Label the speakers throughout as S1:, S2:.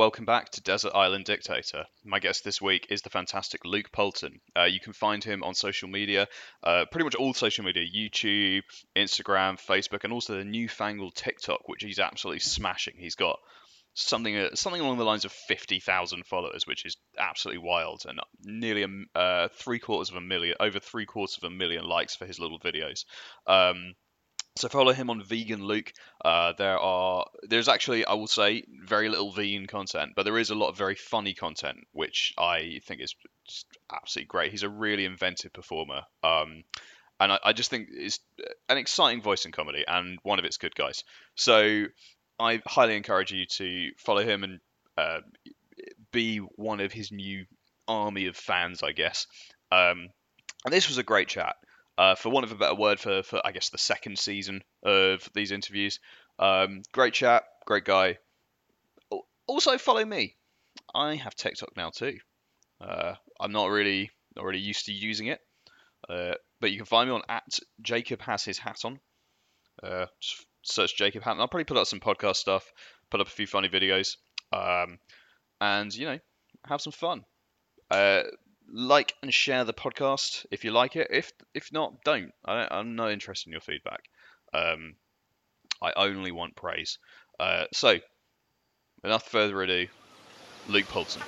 S1: Welcome back to Desert Island Dictator. My guest this week is the fantastic Luke Poulton. Uh, you can find him on social media, uh, pretty much all social media YouTube, Instagram, Facebook, and also the newfangled TikTok, which he's absolutely smashing. He's got something uh, something along the lines of 50,000 followers, which is absolutely wild, and nearly a, uh, three quarters of a million, over three quarters of a million likes for his little videos. Um, so follow him on Vegan Luke. Uh, there are there's actually I will say very little vegan content, but there is a lot of very funny content, which I think is absolutely great. He's a really inventive performer, um, and I, I just think is an exciting voice in comedy and one of its good guys. So I highly encourage you to follow him and uh, be one of his new army of fans, I guess. Um, and this was a great chat uh, for want of a better word, for, for I guess the second season of these interviews. Um, great chat, great guy. Also, follow me. I have TikTok now too. Uh, I'm not really not really used to using it, uh, but you can find me on at Jacob has his hat on. Uh, just search Jacob Hatton. I'll probably put up some podcast stuff, put up a few funny videos, um, and you know, have some fun. Like and share the podcast if you like it. If if not, don't. I am not interested in your feedback. Um, I only want praise. Uh, so, enough further ado, Luke Poulton.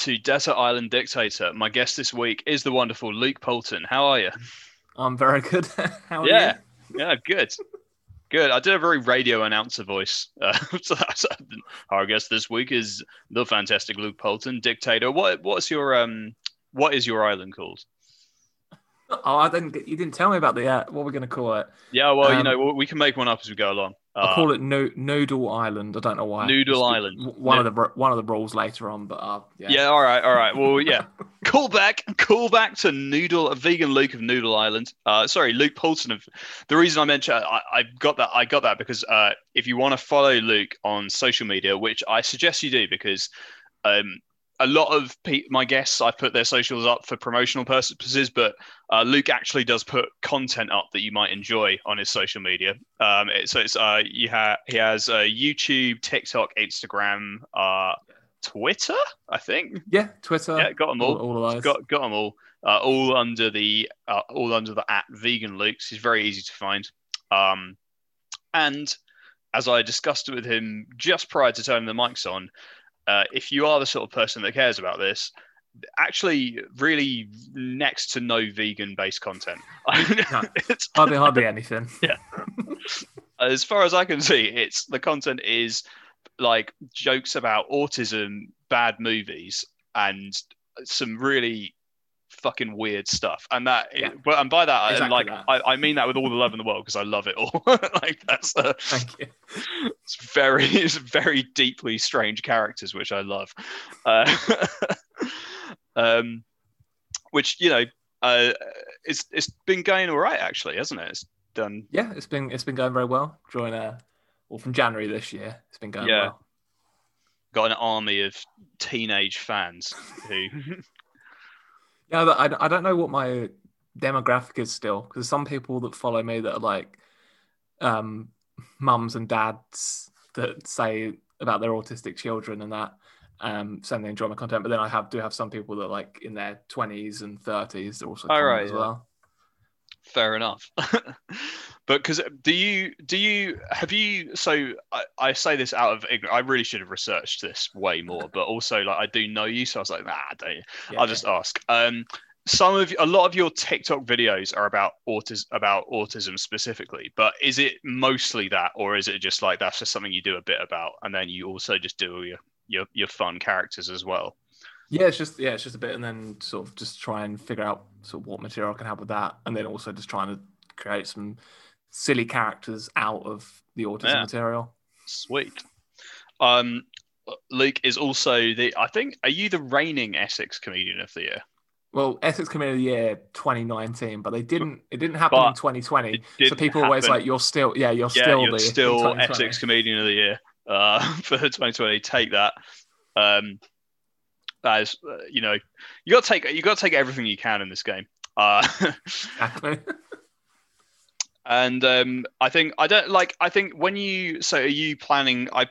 S1: To Desert Island Dictator. My guest this week is the wonderful Luke Poulton. How are you?
S2: I'm very good. How are
S1: yeah,
S2: you?
S1: Yeah, good. Good. I did a very radio announcer voice. Uh, so our guest this week is the fantastic Luke Poulton, Dictator. What What's your um What is your island called?
S2: Oh, I didn't. You didn't tell me about the uh, what we're going to call it.
S1: Yeah, well, um, you know, we can make one up as we go along.
S2: Uh, I call it no- Noodle Island. I don't know why.
S1: Noodle Island.
S2: One no. of the one of the rules later on, but uh, yeah.
S1: Yeah. All right. All right. Well, yeah. call back. Call back to Noodle, a vegan Luke of Noodle Island. Uh, sorry, Luke Poulton of. The reason I mentioned I, I got that I got that because uh, if you want to follow Luke on social media, which I suggest you do, because um, a lot of pe- my guests I've put their socials up for promotional purposes, but uh, Luke actually does put content up that you might enjoy on his social media. Um, it, so it's uh, you ha- he has uh, YouTube, TikTok, Instagram, uh, Twitter, I think.
S2: Yeah, Twitter.
S1: Yeah, got them all.
S2: All, all of those.
S1: Got got them all. Uh, all under the uh, all under the at Vegan Luke's. He's very easy to find. Um, and as I discussed with him just prior to turning the mics on, uh, if you are the sort of person that cares about this, actually really next to no vegan based content.
S2: no, hardly hardly anything.
S1: Yeah. as far as I can see, it's the content is like jokes about autism, bad movies, and some really fucking weird stuff. And that, yeah. but and by that, exactly like that. I, I mean that with all the love in the world because I love it all. like that's uh,
S2: thank you.
S1: It's very, it's very deeply strange characters, which I love. Uh, um, which you know, uh, it's it's been going all right actually, hasn't it? It's done.
S2: Yeah, it's been it's been going very well. During a well, from January this year, it's been going yeah. well.
S1: Got an army of teenage fans who
S2: Yeah, but I, I don't know what my demographic is still because some people that follow me that are like um, mums and dads that say about their autistic children and that um, saying they enjoy my content. But then I have do have some people that are like in their twenties and thirties that also All right, as yeah. well.
S1: Fair enough. but because do you do you have you so I, I say this out of ignorance. I really should have researched this way more, but also like I do know you, so I was like, nah, don't. Yeah, I'll just ask. Um, some of a lot of your TikTok videos are about autism about autism specifically, but is it mostly that, or is it just like that's just something you do a bit about, and then you also just do your your, your fun characters as well?
S2: Yeah, it's just yeah, it's just a bit, and then sort of just try and figure out sort of what material I can have with that, and then also just trying to create some silly characters out of the autism
S1: Yeah.
S2: material.
S1: Sweet. Um, Luke is also the I think are you the reigning Essex comedian of the year?
S2: Well, Essex Comedian of the Year 2019, but they didn't. It didn't happen
S1: But
S2: in 2020. So people are always like, "You're still, yeah, you're
S1: yeah,
S2: still
S1: you're
S2: the
S1: still Essex comedian of the year uh, for 2020. Take that. Um, is, uh, you know, you got to take you got to take everything you can in this game. Uh,
S2: Exactly.
S1: and um, I think I don't like. I think when you so are you planning? I,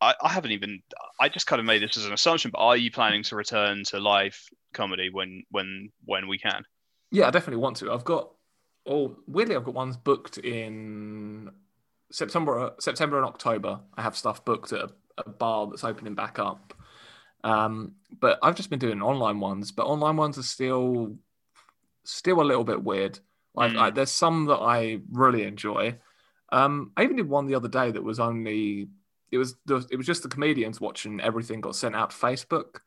S1: I I haven't even. I just kind of made this as an assumption. But are you planning to return to live comedy when when when we can?
S2: Yeah, I definitely want to. I've got, oh, weirdly, I've got ones booked in September, September and October. I have stuff booked at a, a bar that's opening back up. Um, but I've just been doing online ones, but online ones are still, still a little bit weird. Like,
S1: Mm.
S2: I, there's some that I really enjoy. Um, I even did one the other day that was only, it was, the, it was just the comedians watching everything got sent out to Facebook.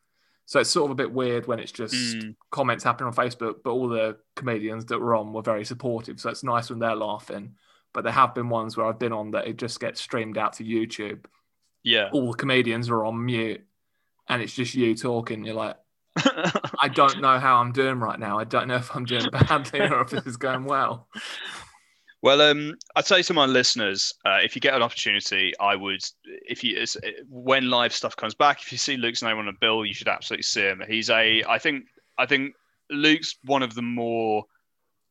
S2: So it's sort of a bit weird when it's just
S1: Mm.
S2: comments happening on Facebook, but all the comedians that were on were very supportive. So it's nice when they're laughing. But there have been ones where I've been on that it just gets streamed out to YouTube.
S1: Yeah.
S2: All the comedians are on mute and it's just you talking. You're like, I don't know how I'm doing right now. I don't know if I'm doing badly or if this is going well.
S1: Well, um, I'd say to my listeners, uh, if you get an opportunity, I would, if you, when live stuff comes back, if you see Luke's name on a bill, you should absolutely see him. He's a, I think, I think Luke's one of the more,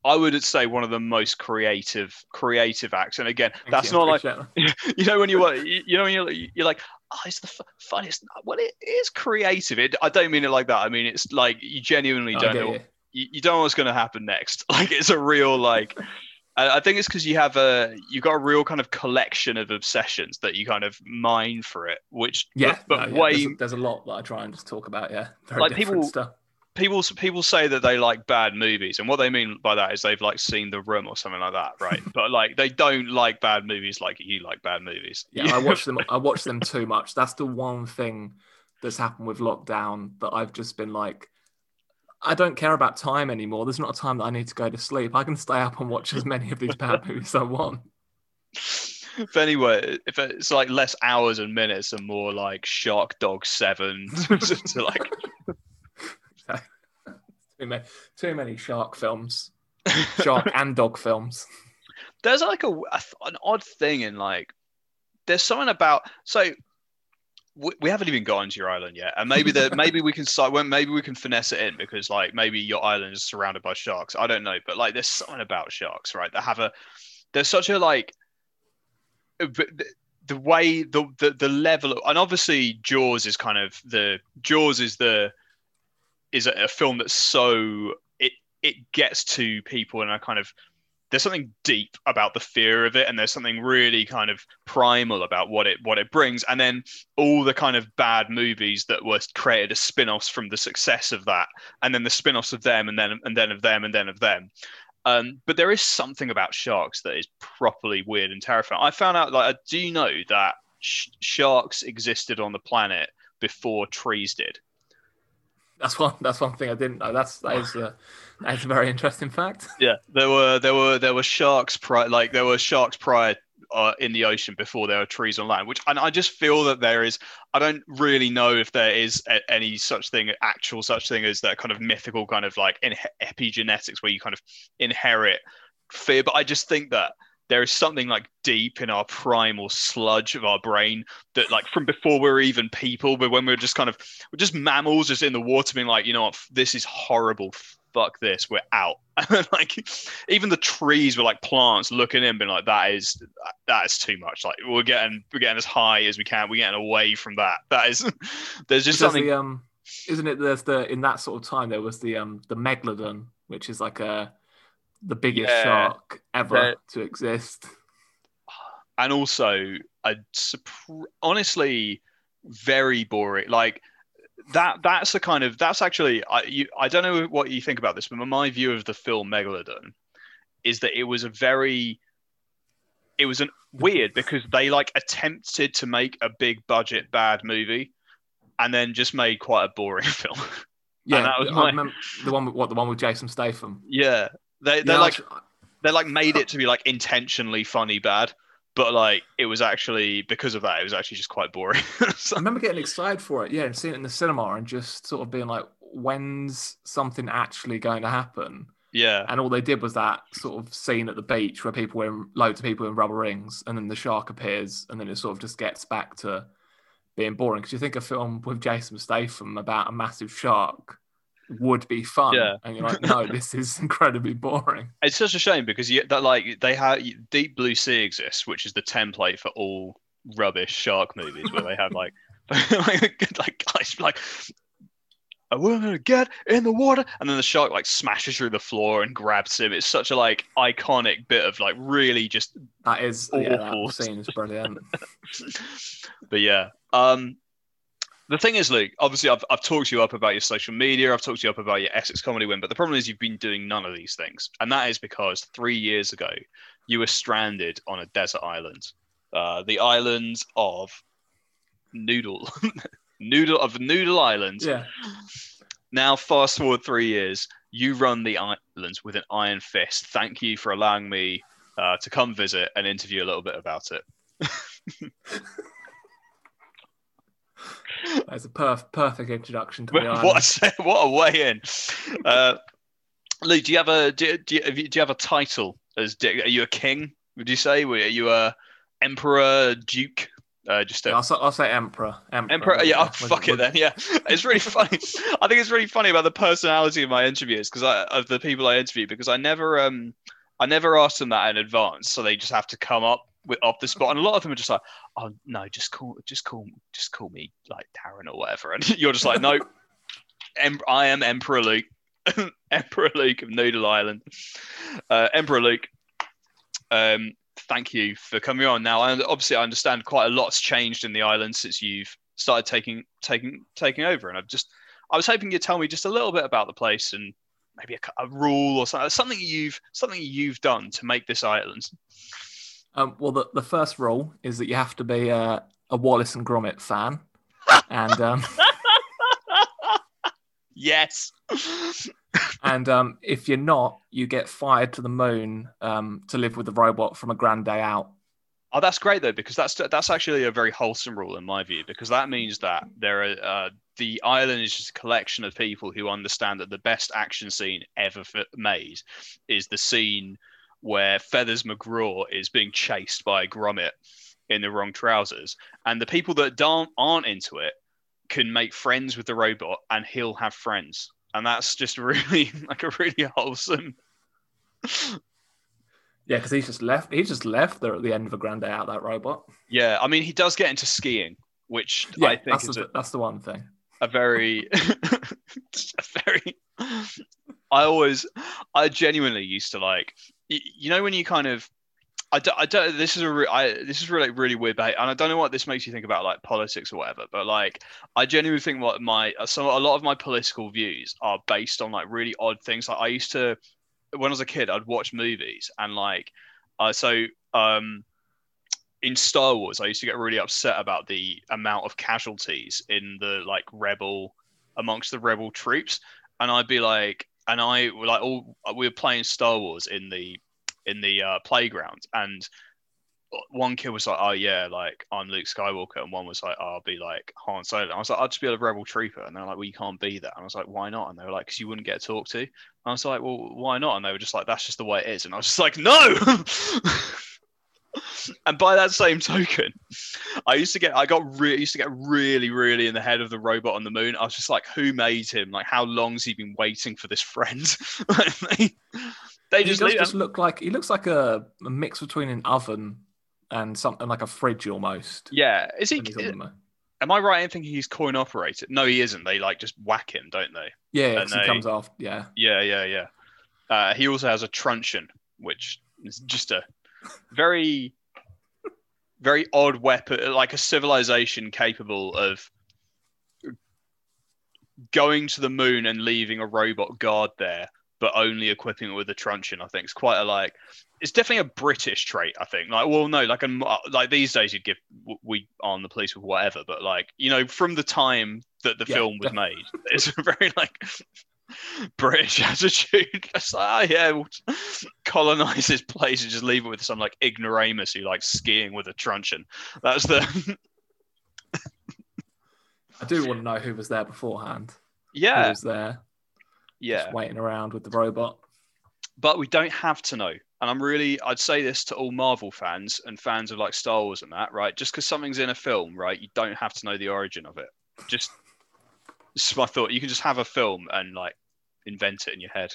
S1: I would say one of the most creative, creative acts. And again,
S2: Thank
S1: that's
S2: you,
S1: not like,
S2: that.
S1: you know, when you, want- you know, when you're, you're like, oh, it's the f- funniest. Well, it is creative. It, I don't mean it like that. I mean, it's like you genuinely don't know
S2: you.
S1: you, you don't know what's going to happen next. Like it's a real like. I think it's because you have a you've got a real kind of collection of obsessions that you kind of mine for it, which
S2: Yeah,
S1: but, but
S2: no, yeah,
S1: way
S2: there's, a, there's a lot that I try and just talk about. Yeah, very
S1: Like,
S2: different
S1: people-
S2: stuff.
S1: People people say that they like bad movies, and what they mean by that is they've like seen The Room or something like that, right? but like they don't like bad movies like you like bad movies.
S2: Yeah, I watch them. I watch them too much. That's the one thing that's happened with lockdown that I've just been like, I don't care about time anymore. There's not a time that I need to go to sleep. I can stay up and watch as many of these bad movies as I want.
S1: if anyway, if it's like less hours and minutes and more like Shark Dog Seven to, to like
S2: Too many, too many shark films, shark and dog films.
S1: there's like a, a an odd thing in like there's something about so we, we haven't even got to your island yet and maybe that maybe we can start when maybe we can finesse it in because like maybe your island is surrounded by sharks i don't know but like there's something about sharks right that have a there's such a like uh, the, the way the, the the level of, and obviously jaws is kind of the jaws is the is a, a film that's so it it gets to people and I kind of there's something deep about the fear of it and there's something really kind of primal about what it what it brings. And then all the kind of bad movies that were created as spin-offs from the success of that and then the spin-offs of them and then and then of them and then of them. Um, but there is something about sharks that is properly weird and terrifying. I found out like i do know that sh- sharks existed on the planet before trees did
S2: That's one. That's one thing I didn't know. That's that is a that is a very interesting fact.
S1: Yeah, there were there were there were sharks prior, like there were sharks prior uh, in the ocean before there were trees on land. Which and I just feel that there is. I don't really know if there is a, any such thing, actual such thing as that kind of mythical kind of like in epigenetics where you kind of inherit fear. But I just think that there is something like deep in our primal sludge of our brain that like from before we are even people, but when we we're just kind of we're just mammals just in the water being like, you know what, this is horrible. Fuck this, we're out. like even the trees were like plants looking in, being like, that is that is too much. Like we're getting we're getting as high as we can, we're getting away from that. That is there's just something
S2: the, um, isn't it? There's the in that sort of time there was the um the megalodon, which is like a the biggest
S1: Yeah.
S2: shark ever to exist.
S1: and also a honestly very boring like that that's the kind of that's actually I you I don't know what you think about this, but my view of the film Megalodon is that it was a very it was an weird because they like attempted to make a big budget bad movie and then just made quite a boring film.
S2: Yeah,
S1: that was
S2: I
S1: my-
S2: the one with what the one with Jason Statham.
S1: yeah, they they
S2: Yeah,
S1: like they like made it to be like intentionally funny bad, but like it was actually because of that it was actually just quite boring. So-
S2: I remember getting excited for it, yeah, and seeing it in the cinema and just sort of being like, when's something actually going to happen?
S1: yeah,
S2: And all they did was that sort of scene at the beach where people were in loads of people in rubber rings, and then the shark appears, and then it sort of just gets back to being boring. Because you think a film with Jason Statham about a massive shark would be fun,
S1: Yeah.
S2: and you're like, no, this is incredibly boring.
S1: it's such a shame because you, that like they have Deep Blue Sea exists, which is the template for all rubbish shark movies where they have like like, like guys like "Oh, we're gonna get in the water and then the shark like smashes through the floor and grabs him it's such a like iconic bit of like really just
S2: That is, yeah,
S1: Awful.
S2: that scene is brilliant.
S1: but yeah um the thing is luke obviously I've, I've talked you up about your social media i've talked you up about your essex comedy win but the problem is you've been doing none of these things. And that is because three years ago you were stranded on a desert island. Uh, the island of noodle noodle of noodle island.
S2: Yeah,
S1: now fast forward three years you run the island with an iron fist. Thank you for allowing me uh, to come visit and interview a little bit about it
S2: that's a perf- perfect introduction to the island.
S1: what a, what a way in. Uh, Luke, do you have a do, do, you, have you- do you have a title? As are you a king? Would you say? Are you a emperor, duke? Uh, just a
S2: Yeah, I'll, say, I'll say emperor. Emperor.
S1: emperor. Yeah, oh, fuck it then. Yeah, it's really funny. I think it's really funny about the personality of my interviews because I of the people I interview because I never um I never ask them that in advance, so they just have to come up off the spot, and a lot of them are just like, oh no, just call just call just call me like Darren or whatever, and you're just like, no, em- I am Emperor Luke, Emperor Luke of Noodle Island, uh, Emperor Luke. Um, thank you for coming on. Now, I, obviously, I understand quite a lot's changed in the island since you've started taking taking taking over, and I've just I was hoping you'd tell me just a little bit about the place and maybe a, a rule or something, something you've something you've done to make this island.
S2: Um, well, the, the first rule is that you have to be a, a Wallace and Gromit fan. and um,
S1: Yes.
S2: and um, if you're not, you get fired to the moon um, to live with the robot from a grand day out.
S1: Oh, that's great though, because that's that's actually a very wholesome rule in my view, because that means that there are uh, the island is just a collection of people who understand that the best action scene ever f- made is the scene where Feathers McGraw is being chased by Gromit in the wrong trousers, and the people that don't aren't into it can make friends with the robot, and he'll have friends, and that's just really like a really wholesome.
S2: Yeah, because he's just left. He's just left there at the end of a grand day out. That robot.
S1: Yeah, I mean he does get into skiing, which
S2: Yeah,
S1: I think
S2: that's
S1: is
S2: the,
S1: a,
S2: that's the one thing.
S1: a very a very i always i genuinely used to like you, know when you kind of I don't, I don't this is a re, I, this is really really weird and I don't know what this makes you think about like politics or whatever but like I genuinely think what my some a lot of my political views are based on like really odd things. Like I used to when I was a kid I'd watch movies and like uh, so um in Star Wars, I used to get really upset about the amount of casualties in the like rebel amongst the rebel troops, and I'd be like, and I were like all we were playing Star Wars in the in the uh, playground, and one kid was like, "Oh yeah, like I'm Luke Skywalker," and one was like, oh, "I'll be like Han Solo." And I was like, "I'll just be a rebel trooper," and they're like, "Well, you can't be that." And I was like, "Why not?" And they were like, "Because you wouldn't get talked to." And I was like, "Well, why not?" And they were just like, "That's just the way it is." And I was just like, "No." and by that same token, I used to get I got re- used to get really really in the head of the robot on the moon. I was just like, who made him? Like, how long's he been waiting for this friend? they, they
S2: He
S1: just,
S2: does just look like he looks like a, a mix between an oven and something like a fridge almost.
S1: yeah. Is he?
S2: when he's on the moon.
S1: Am I right in thinking he's coin operated? No, he isn't. They like just whack him, don't they?
S2: Yeah,
S1: And
S2: 'cause he comes off. Yeah,
S1: Yeah, yeah, yeah. Uh, he also has a truncheon, which is just a very, very odd weapon, like a civilization capable of going to the moon and leaving a robot guard there, but only equipping it with a truncheon. I think it's quite a like. It's definitely a British trait. I think. Like, well, no, like, a, like these days you'd give we arm the police with whatever, but like, you know, from the time that the
S2: Yeah,
S1: film was made, it's very like. British attitude. It's like, oh yeah, we'll colonize this place and just leave it with some like ignoramus who likes skiing with a truncheon. That's the
S2: I do want to know who was there beforehand. Who
S1: yeah,
S2: was there
S1: yeah.
S2: just waiting around with the robot?
S1: but we don't have to know. And I'm really, I'd say this to all Marvel fans and fans of like Star Wars and that, right? Just because something's in a film, right, you don't have to know the origin of it. Just, this is my thought. You can just have a film and like invent it in your head.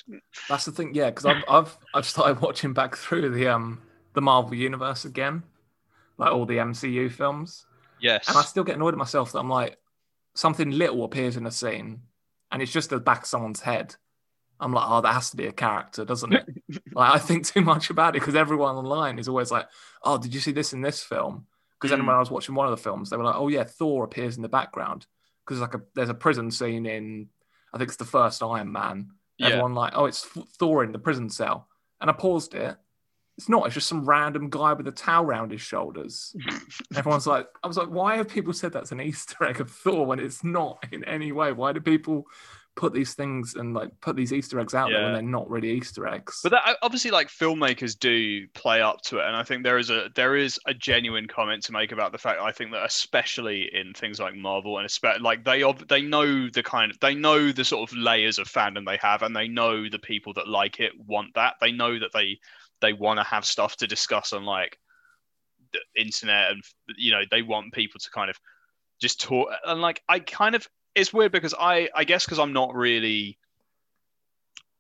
S2: That's the thing, yeah, because I've, I've I've started watching back through the um the Marvel universe again, like all the MCU films,
S1: Yes.
S2: and I still get annoyed at myself that I'm like something little appears in a scene, and it's just the back of someone's head. I'm like, oh, that has to be a character, doesn't it? like I think too much about it because everyone online is always like, oh, did you see this in this film? Because then
S1: Mm.
S2: when I was watching one of the films, they were like, oh yeah, Thor appears in the background because like a there's a prison scene in I think it's the first Iron Man.
S1: yeah.
S2: Everyone like, oh, it's Thor in the prison cell, and I paused it. It's not. It's just some random guy with a towel around his shoulders. Everyone's like, I was like, why have people said that's an Easter egg of Thor when it's not in any way? Why do people put these things and like put these Easter eggs out there when they're not really Easter eggs?
S1: But that, obviously, like filmmakers do play up to it, and I think there is a there is a genuine comment to make about the fact I think that especially in things like Marvel and especially like they they know the kind of they know the sort of layers of fandom they have, and they know the people that like it want that. They know that they they want to have stuff to discuss on like the internet, and you know they want people to kind of just talk. And like I kind of it's weird because I I guess because I'm not really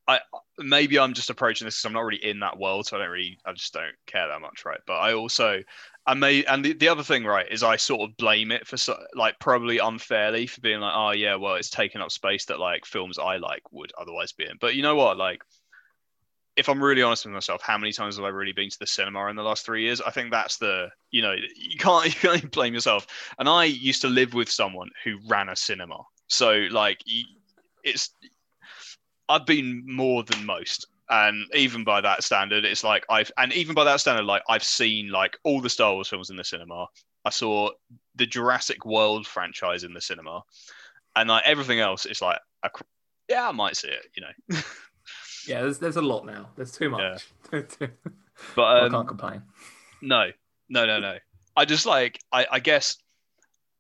S1: I maybe I'm just approaching this because I'm not really in that world, so I don't really, I just don't care that much, right? But I also, I may, and the, the other thing, right, is I sort of blame it for so, like probably unfairly for being like, oh yeah, well, it's taking up space that like films I like would otherwise be in. But you know what, like. If I'm really honest with myself, how many times have I really been to the cinema in the last three years? I think that's the, you know, you can't you can't blame yourself. And I used to live with someone who ran a cinema, so like, it's I've been more than most. And even by that standard, it's like I've and even by that standard, like I've seen like all the Star Wars films in the cinema. I saw the Jurassic World franchise in the cinema, and like everything else, it's like yeah, I might see it, you know.
S2: yeah, there's there's a lot now. There's too much.
S1: But
S2: I
S1: um,
S2: can't complain.
S1: no, no, no, no. I just like I, I guess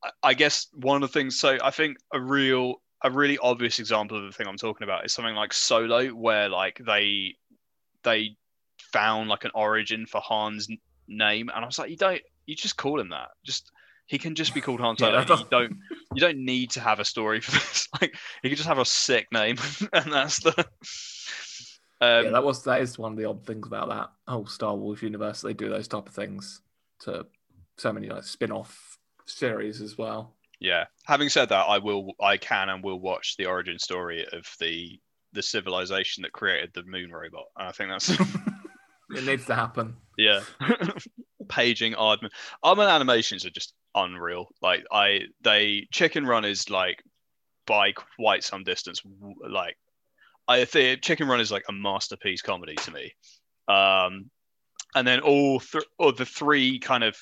S1: I- I guess one of the things so I think a real a really obvious example of the thing I'm talking about is something like Solo where like they they found like an origin for Han's name and I was like you don't you just call him that just he can just be called Han Solo
S2: does-
S1: you don't you don't need to have a story for this like he can just have a sick name and that's the um,
S2: yeah, that was that is one of the odd things about that whole Star Wars universe. They do those type of things to so many like spin-off series as well.
S1: Yeah. Having said that, I will, I can, and will watch the origin story of the the civilization that created the moon robot. And I think that's
S2: It needs to happen.
S1: yeah. Paging Aardman. Aardman animations are just unreal. Like I, they Chicken Run is like by quite some distance. Like I think Chicken Run is like a masterpiece comedy to me. Um, and then all th- or the three kind of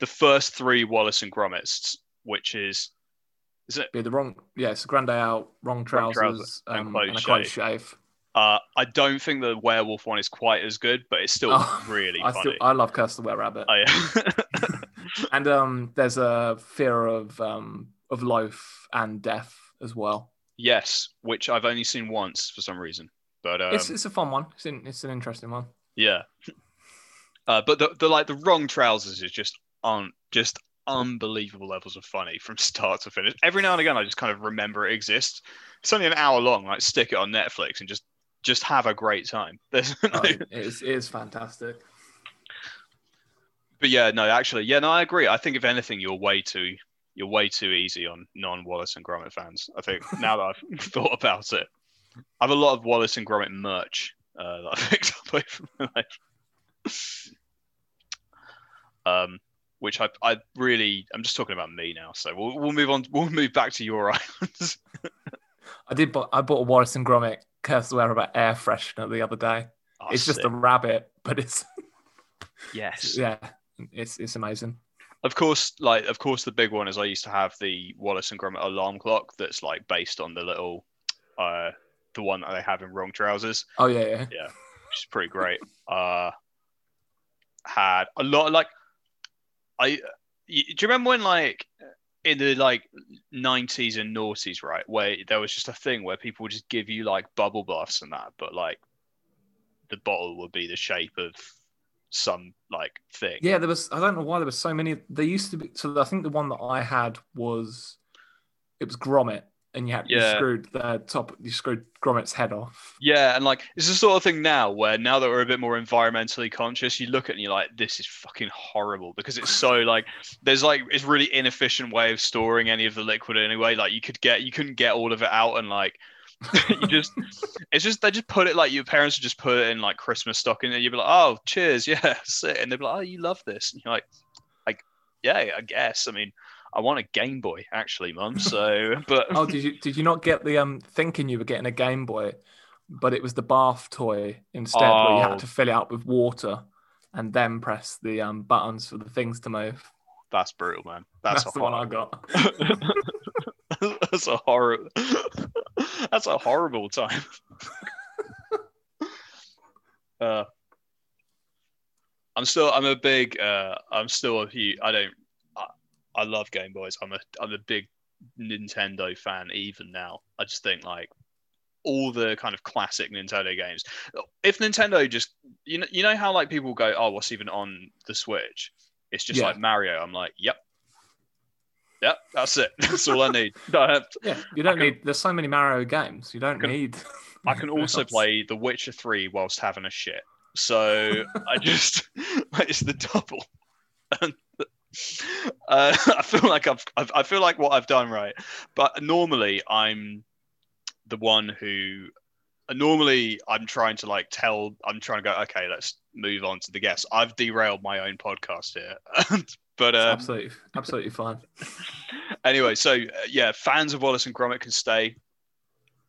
S1: the first three Wallace and Gromits, which is is it
S2: yeah, the wrong, yeah, it's a Grand Day Out, wrong trousers,
S1: trousers and
S2: um,
S1: close
S2: and a close
S1: shave. Uh, I don't think the werewolf one is quite as good, but it's still
S2: Oh,
S1: really
S2: I
S1: funny.
S2: still, I love Curse the Were Rabbit,
S1: Oh, yeah.
S2: and um, there's a fear of um of loaf and death as well.
S1: Yes, which I've only seen once for some reason, but um,
S2: it's it's a fun one. It's in, it's an interesting one.
S1: yeah. Uh, but the, the like the wrong trousers is just on just unbelievable levels of funny from start to finish. Every now and again, I just kind of remember it exists. It's only an hour long. Like stick it on Netflix and just just have a great time. There's no,
S2: Oh, it is it is fantastic.
S1: but yeah, no, actually, yeah, no, I agree. I think if anything, you're way too you're way too easy on non Wallace and Gromit fans. I think now that I've thought about it, I have a lot of Wallace and Gromit merch uh, that I picked up over my life. Um, which I, I really, I'm just talking about me now. So we'll, we'll move on. We'll move back to your islands.
S2: I did. bu- I bought a Wallace and Gromit Curse the Wearer air freshener the other day.
S1: Oh,
S2: it's just a rabbit, but it's
S1: yes.
S2: yeah, it's it's amazing.
S1: Of course, like of course, the big one is I used to have the Wallace and Gromit alarm clock that's like based on the little, uh, the one that they have in Wrong Trousers.
S2: Oh yeah, yeah.
S1: Yeah, which is pretty great. Uh, had a lot of, like I. y- Do you remember when like in the like nineties and noughties, right, where there was just a thing where people would just give you like bubble baths and that, but like the bottle would be the shape of some like thing.
S2: Yeah, there was. I don't know why there was so many. There used to be. So I think the one that I had was, it was Gromit, and you had you
S1: Yeah.
S2: screwed the top. You screwed Gromit's head off.
S1: Yeah, and like it's the sort of thing now where now that we're a bit more environmentally conscious, you look at it and you're like, this is fucking horrible because it's so like there's like it's really inefficient way of storing any of the liquid anyway. Like you could get you couldn't get all of it out and like you just it's just they just put it like your parents would just put it in like Christmas stocking and you'd be like, oh cheers, yeah, sit and they'd be like, oh you love this and you're like, like yeah, I guess. I mean, I want a Game Boy actually, mum. So, but
S2: Oh, did you did you not get the um thinking you were getting a Game Boy, but it was the bath toy instead, where you
S1: Oh.
S2: had to fill it up with water and then press the um buttons for the things to move.
S1: that's brutal, man.
S2: That's,
S1: That's,
S2: the one I got.
S1: that's a horrible. That's a horrible time. uh, I'm still. I'm a big. Uh, I'm still a huge. I don't. I, I love Game Boys. I'm a. I'm a big Nintendo fan even now. I just think like all the kind of classic Nintendo games. If Nintendo just you know you know how like people go, oh, what's even on the Switch? It's just
S2: Yeah.
S1: like Mario. I'm like, yep. Yep, that's it. That's all I need. I have-
S2: Yeah, you don't
S1: can-
S2: need. There's so many Mario games. You don't
S1: can-
S2: need.
S1: I can also play The Witcher 3 whilst having a shit. So I just, it's the double. Uh, I feel like I've, I've, I feel like what I've done right. But normally I'm the one who, normally I'm trying to like tell, I'm trying to go, okay, let's move on to the guests. I've derailed my own podcast here. but um,
S2: absolutely, absolutely fine.
S1: anyway, so uh, yeah, fans of Wallace and Gromit can stay.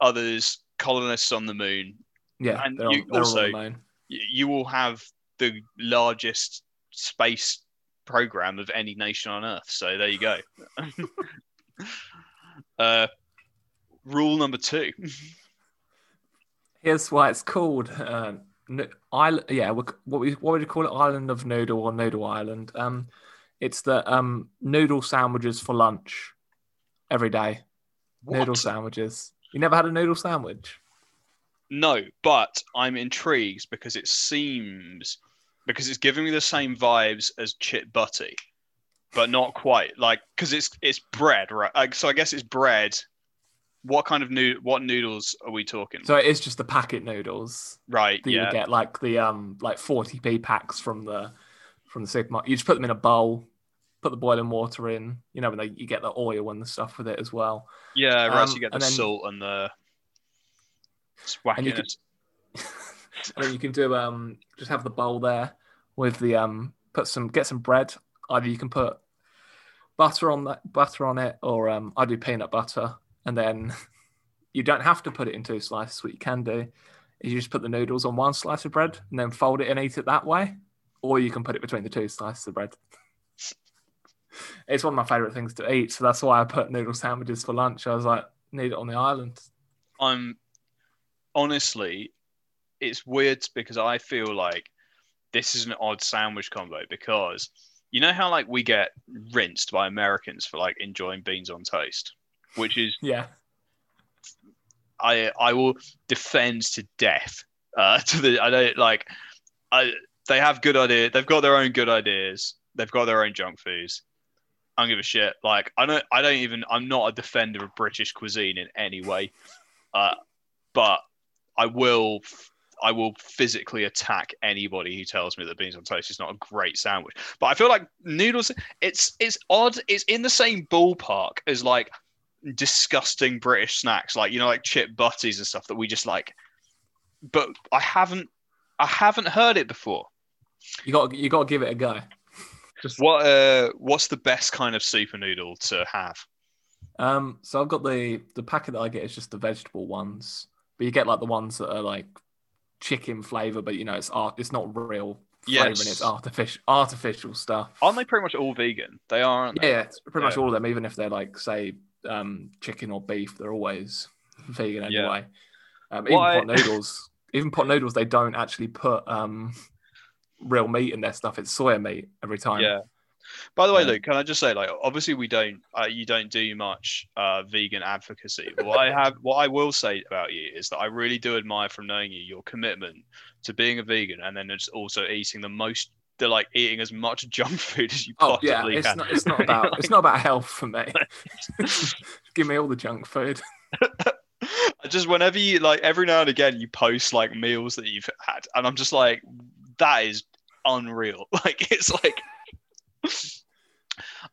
S1: Others, colonists on the moon,
S2: Yeah,
S1: And you
S2: on,
S1: also-
S2: the moon.
S1: y- you will have the largest space program of any nation on Earth. So there you go. uh, rule number two.
S2: Here's why it's called uh, n- island. Yeah, what we what would you call it? Island of Noodle or Noodle Island? Um, it's the um noodle sandwiches for lunch every day. Noodle sandwiches. You never had a noodle sandwich?
S1: No, but I'm intrigued because it seems because it's giving me the same vibes as chip butty, but not quite. Like because it's it's bread, right? Like, so I guess it's bread. What kind of nood? What noodles are we talking?
S2: So it is just the packet noodles
S1: right.
S2: that you
S1: Yeah.
S2: would get, like the um like 40p packs from the from the supermarket. You just put them in a bowl, put the boiling water in. You know when they, you get the oil and the stuff with it as well.
S1: Yeah, right. so
S2: Um,
S1: you get the
S2: then-
S1: salt and the
S2: And you
S1: swackiness.
S2: and then you can do um just have the bowl there with the um put some get some bread either you can put butter on that butter on it or um i do peanut butter and then you don't have to put it in two slices what you can do is you just put the noodles on one slice of bread and then fold it and eat it that way. Or you can put it between the two slices of bread. It's one of my favorite things to eat. So that's why i put noodle sandwiches for lunch. I was like need it on the island.
S1: I'm honestly, it's weird because I feel like this is an odd sandwich combo because you know how like we get rinsed by Americans for like enjoying beans on toast, which is
S2: yeah
S1: I I will defend to death. Uh, to the I don't like I they have good idea. They've got their own good ideas. They've got their own junk foods. I don't give a shit. Like I don't I don't even I'm not a defender of British cuisine in any way. Uh, but I will I will physically attack anybody who tells me that beans on toast is not a great sandwich. But I feel like noodles it's it's odd. It's in the same ballpark as like disgusting British snacks, like you know, like chip butties and stuff that we just like. But I haven't, I haven't heard it before.
S2: you got you got to give it a go just
S1: What, uh, what's the best kind of super noodle to have?
S2: Um, so I've got the the packet that I get is just the vegetable ones, but you get like the ones that are like chicken flavor, but you know it's art. It's not real flavor,
S1: Yes.
S2: and it's artificial artificial stuff.
S1: Aren't they pretty much all vegan? They are, aren't they?
S2: Yeah, it's pretty much all of them, even if they're like say um, chicken or beef, they're always vegan
S1: Yeah.
S2: anyway. Um, even
S1: Why-
S2: pot noodles, even pot noodles, they don't actually put um, real meat in their stuff. It's soya meat every time.
S1: Yeah. By the way,
S2: Yeah.
S1: Luke, can I just say, like, obviously we don't, uh, you don't do much uh, vegan advocacy. What I have, what I will say about you is that I really do admire from knowing you your commitment to being a vegan and then just also eating the most, the like eating as much junk food as you
S2: Oh
S1: possibly
S2: yeah, it's
S1: can.
S2: not. It's not about. it's not about health for me. Give me all the junk food.
S1: I just whenever you like every now and again you post like meals that you've had, and I'm just like, that is unreal. Like it's like.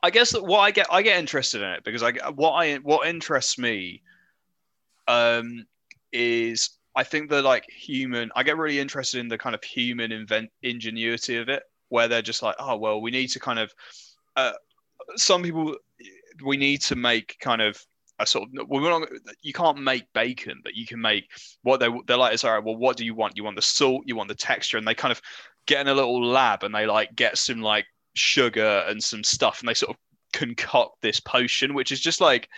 S1: I guess that what I get, I get interested in it because I what I what interests me, um, is I think the like human. I get really interested in the kind of human invent ingenuity of it, where they're just like, oh well, we need to kind of, uh, some people, we need to make kind of a sort of we're not, you can't make bacon, but you can make what they they're like. Is all right. Well, what do you want? You want the salt, you want the texture, and they kind of get in a little lab and they like get some like sugar and some stuff, and they sort of concoct this potion, which is just like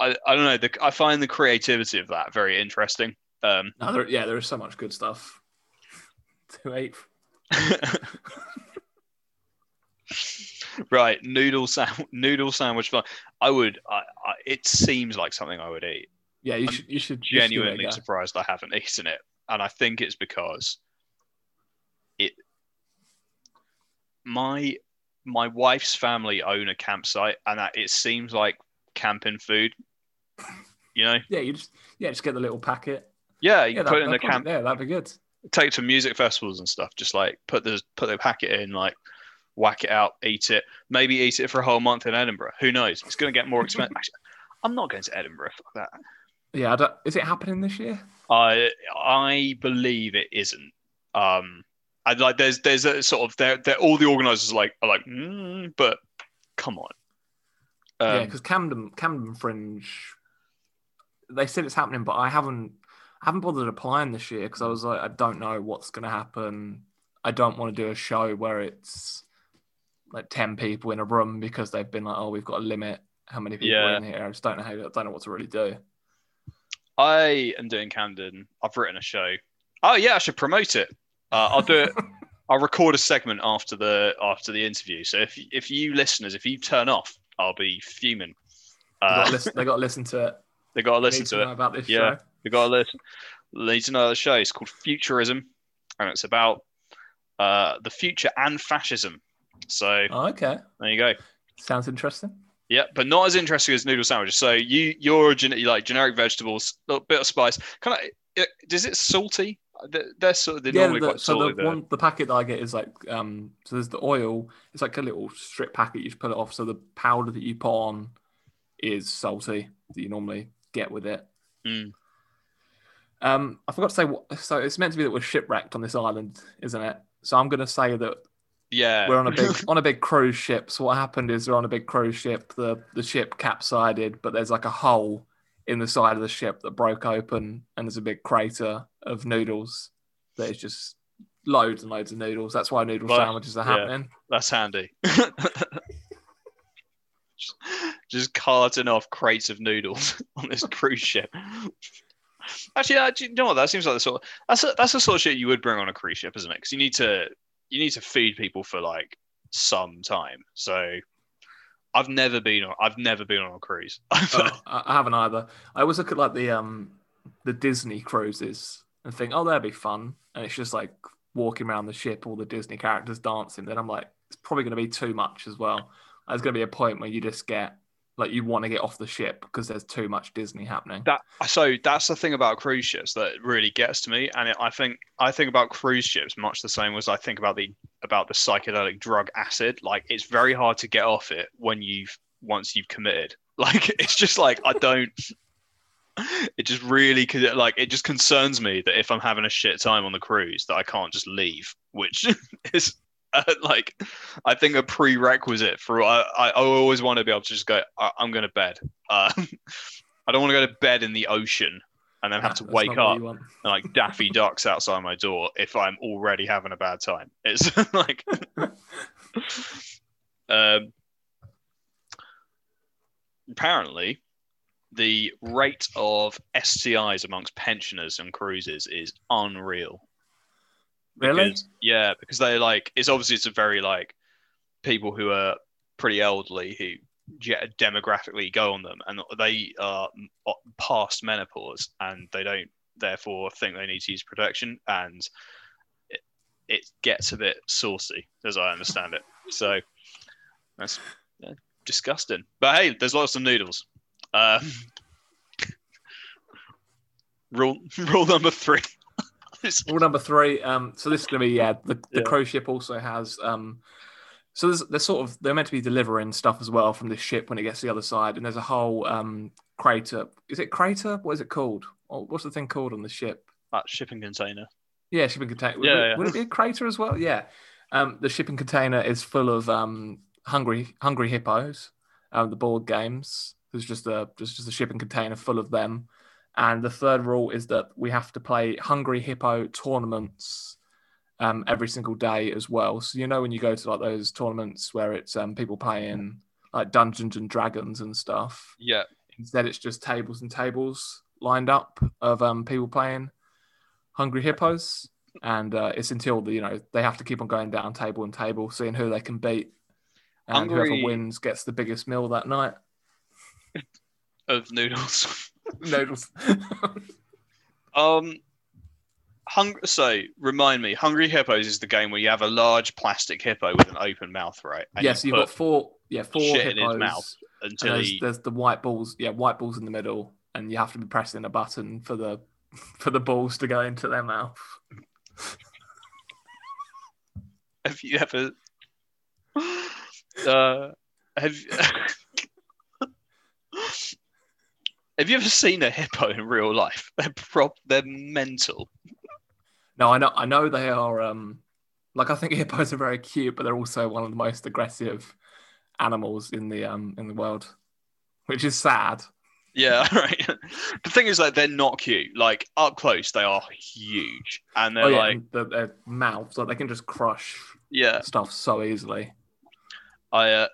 S1: I, I don't know. The, I find the creativity of that very interesting. Um,
S2: No, there, yeah, there is so much good stuff to eat.
S1: right, noodle sandwich, noodle sandwich. I would. I, I, it seems like something I would eat.
S2: Yeah, you
S1: I'm
S2: should. You should you should give it a
S1: genuinely
S2: go.
S1: surprised I haven't eaten it, and I think it's because it. My my wife's family own a campsite, and that it seems like camping food. You know,
S2: Yeah, you just yeah, just get the little packet.
S1: yeah, you
S2: Yeah,
S1: put it in the camp,
S2: Yeah, that'd be good.
S1: Take to music festivals and stuff. Just like put the put the packet in, like whack it out, eat it. Maybe eat it for a whole month in Edinburgh. Who knows? It's going to get more expensive. I'm not going to Edinburgh. Fuck that.
S2: Yeah, I don't, is it happening this year?
S1: I I believe it isn't. Um, I like there's there's a sort of they're, they're all the organisers are like are like, mm, but come on.
S2: yeah,
S1: Um,
S2: because Camden Camden Fringe, they said it's happening, but I haven't I haven't bothered applying this year because I was like, I don't know what's going to happen. I don't want to do a show where it's like ten people in a room because they've been like, oh, we've got a limit how many people are
S1: Yeah.
S2: in here. I just don't know how. I don't know what to really do.
S1: I am doing Camden. I've written a show. Oh yeah, I should promote it. Uh, I'll do it. I'll record a segment after the after the interview. So if if you listeners, if you turn off, I'll be fuming.
S2: They got
S1: Uh,
S2: to listen, they got to listen to it.
S1: they got to listen to
S2: know
S1: it.
S2: about this
S1: Yeah.
S2: show.
S1: They got to listen. They need to know the show. It's called Futurism, and it's about uh, the future and fascism. So
S2: Oh, okay,
S1: there you go.
S2: sounds interesting.
S1: Yeah, but not as interesting as noodle sandwiches. So you you're gen- you like generic vegetables, a little bit of spice. Kind of. Does it salty? They're, sort of they're
S2: yeah,
S1: normally
S2: the,
S1: quite
S2: so
S1: salty.
S2: the one the packet that I get is like um so there's the oil. It's like a little strip packet. You just pull it off. So the powder that you put on is salty that you normally get with it.
S1: Mm.
S2: Um, I forgot to say what. So it's meant to be that we're shipwrecked on this island, isn't it? So I'm going to say that
S1: Yeah.
S2: we're on a big on a big cruise ship. So what happened is we're on a big cruise ship. The the ship capsided, but there's like a hole in the side of the ship that broke open, and there's a big crater of noodles. That is just loads and loads of noodles. That's why noodle
S1: Well,
S2: sandwiches are
S1: yeah.
S2: happening.
S1: That's handy. just, just carting off crates of noodles on this cruise ship. Actually, uh, you know what? That seems like the sort. Of, that's a, that's the sort of shit you would bring on a cruise ship, isn't it? Because you need to you need to feed people for like some time. So, I've never been on. I've never been on a cruise.
S2: Oh, I I haven't either. I always look at like the um the Disney cruises and think, oh, that'd be fun. And it's just like walking around the ship, all the Disney characters dancing. Then I'm like, it's probably going to be too much as well. There's going to be a point where you just get like you want to get off the ship because there's too much Disney happening.
S1: that so that's the thing about cruise ships that really gets to me and it, i think i think about cruise ships much the same as i think about the about the psychedelic drug acid like it's very hard to get off it when you've once you've committed like it's just like i don't it just really con- like it just concerns me that if i'm having a shit time on the cruise that i can't just leave which is like I think a prerequisite for I, I always want to be able to just go. I, am going to bed. Uh, I don't want to go to bed in the ocean and then have to
S2: That's
S1: wake up and like Daffy Ducks outside my door if I'm already having a bad time. It's like, um, apparently, the rate of STIs amongst pensioners and cruisers is unreal.
S2: Really?
S1: Because- yeah, because they like it's obviously it's a very like people who are pretty elderly who ge- demographically go on them, and they are past menopause, and they don't therefore think they need to use protection, and it, it gets a bit saucy, as I understand it. So that's yeah, disgusting. But hey, there's lots of noodles. Um, rule rule number three.
S2: Rule number three. Um, so this is going to be yeah. The, the
S1: Yeah.
S2: cruise ship also has um, so there's they're sort of they're meant to be delivering stuff as well from this ship when it gets to the other side, and there's a whole um crater. Is it crater? What is it called? Or what's the thing called on the ship?
S1: that shipping container.
S2: Yeah, shipping container. Would,
S1: Yeah,
S2: it-
S1: yeah.
S2: would it be a crater as well? Yeah. Um, the shipping container is full of um hungry hungry hippos. Um, the board games. There's just a just just a shipping container full of them. And the third rule is that we have to play hungry hippo tournaments um, every single day as well. So you know when you go to like those tournaments where it's um, people playing like Dungeons and Dragons and stuff.
S1: Yeah,
S2: Instead, it's just tables and tables lined up of um, people playing Hungry Hippos, and uh, it's until the, you know they have to keep on going down table and table, seeing who they can beat, and
S1: Hungry-
S2: whoever wins gets the biggest meal that night.
S1: of noodles.
S2: Noodles.
S1: Um, hung- So remind me, Hungry Hippos is the game where you have a large plastic hippo with an open mouth, right? And
S2: yes,
S1: you
S2: you've got four. Yeah, four
S1: shit in his
S2: hippos.
S1: mouth
S2: and
S1: until
S2: there's,
S1: he.
S2: there's the white balls. Yeah, white balls in the middle, and you have to be pressing a button for the for the balls to go into their mouth.
S1: Have you ever? Uh, have Have you ever seen a hippo in real life? They're prop. They're mental.
S2: No, I know. I know they are. Um, like I think hippos are very cute, but they're also one of the most aggressive animals in the um in the world, which is sad.
S1: Yeah, right. the thing is, like, they're not cute. Like up close, they are huge, and they're
S2: oh yeah,
S1: like,
S2: and the, their mouths, like they can just crush
S1: yeah.
S2: stuff so easily.
S1: I uh,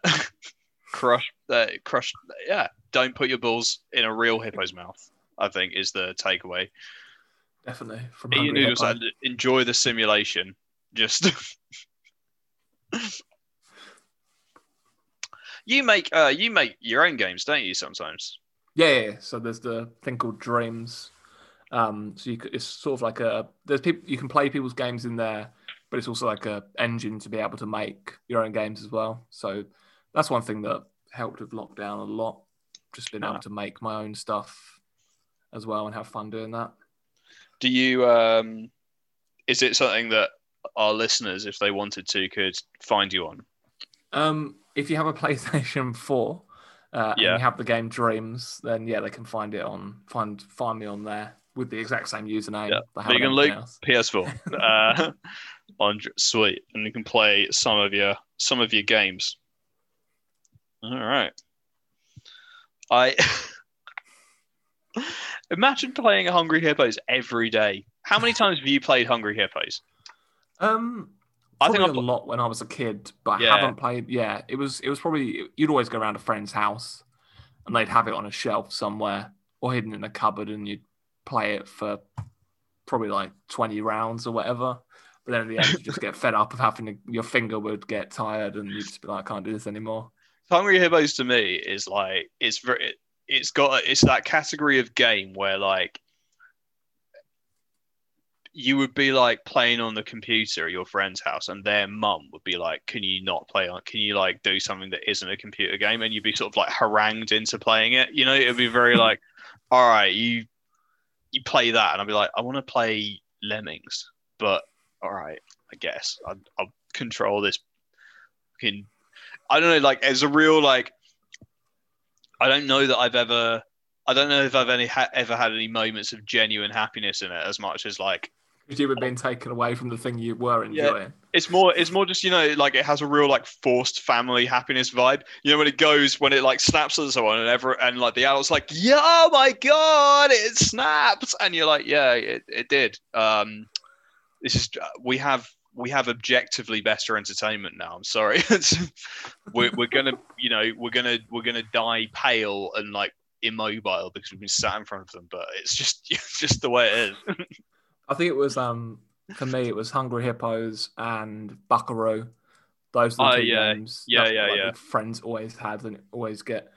S1: crush, uh, crush. Yeah, don't put your balls in a real hippo's mouth. I think is the takeaway.
S2: Definitely. From
S1: Eat your noodles and enjoy the simulation. Just you make uh, you make your own games, don't you? Sometimes.
S2: Yeah, yeah, yeah. So there's the thing called Dreams. Um, so you could, it's sort of like a there's people you can play people's games in there, but it's also like a engine to be able to make your own games as well. So that's one thing that helped with lockdown a lot. Just being able to make my own stuff as well and have fun doing that.
S1: Do you? Um, is it something that our listeners, if they wanted to, could find you on?
S2: Um, if you have a PlayStation Four, uh,
S1: Yeah.
S2: and you have the game Dreams, then yeah, they can find it on find find me on there with the exact same username.
S1: Yeah.
S2: they have on
S1: Vegan
S2: everything
S1: Luke?
S2: else.
S1: PS4. uh, on sweet, and you can play some of your some of your games. All right. I imagine playing a Hungry Hippos every day. How many times have you played Hungry Hippos?
S2: Um,
S1: I think
S2: probably
S1: I've-
S2: a lot when I was a kid, but
S1: Yeah.
S2: I haven't played. Yeah, it was it was probably you'd always go around a friend's house, and they'd have it on a shelf somewhere or hidden in a cupboard, and you'd play it for probably like twenty rounds or whatever. But then in the end, you just get fed up of having to, your finger would get tired, and you'd just be like, I can't do this anymore.
S1: Hungry Hippos to me is like it's very it's got it's that category of game where like you would be like playing on the computer at your friend's house and their mum would be like can you not play on can you like do something that isn't a computer game? And you'd be sort of like harangued into playing it you know? It would be very hmm. like all right you you play that. And i'd be like i want to play lemmings but all right i guess I'll, I'll control this fucking I don't know, like as a real like, I don't know that I've ever, I don't know if I've any ha- ever had any moments of genuine happiness in it as much as like,
S2: you were being taken away from the thing you were
S1: Yeah.
S2: enjoying.
S1: it's more it's more just you know like it has a real like forced family happiness vibe you know when it goes when it like snaps and so on and ever and like the adult's like yeah oh my god it snaps and you're like yeah it, it did um this is we have we have objectively better entertainment now i'm sorry we're, we're gonna you know we're gonna we're gonna die pale and like immobile because we've been sat in front of them but it's just it's just the way it is
S2: I think it was um for me it was Hungry Hippos and Buckaroo. Those are the
S1: Oh,
S2: two
S1: yeah.
S2: games.
S1: Yeah, yeah,
S2: like,
S1: yeah.
S2: Friends always had and always get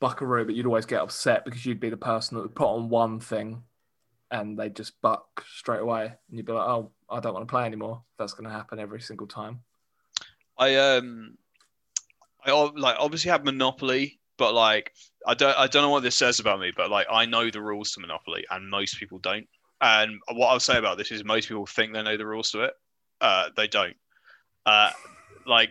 S2: Buckaroo, but you'd always get upset because you'd be the person that would put on one thing and they'd just buck straight away, and you'd be like, "Oh, I don't want to play anymore." That's going to happen every single time.
S1: I um, I like obviously have Monopoly, but like I don't I don't know what this says about me, but like I know the rules to Monopoly, and most people don't. And what I'll say about this is most people think they know the rules to it. Uh, they don't. Uh, like,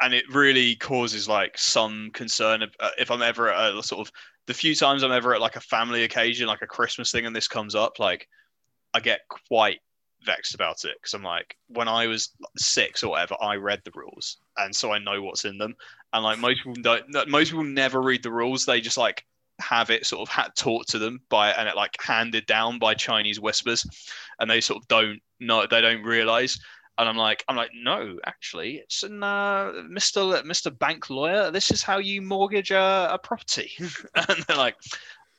S1: and it really causes like some concern uh, if I'm ever at a sort of the few times I'm ever at like a family occasion, like a Christmas thing, and this comes up, like I get quite vexed about it because I'm like, when I was six or whatever, I read the rules, and so I know what's in them. And like most people don't, most people never read the rules. They just like have it sort of taught to them by and it like handed down by Chinese whispers, and they sort of don't know, they don't realize. And I'm like, I'm like, no, actually, it's an uh, Mr. Mr. Bank lawyer. This is how you mortgage a, a property. and they're like,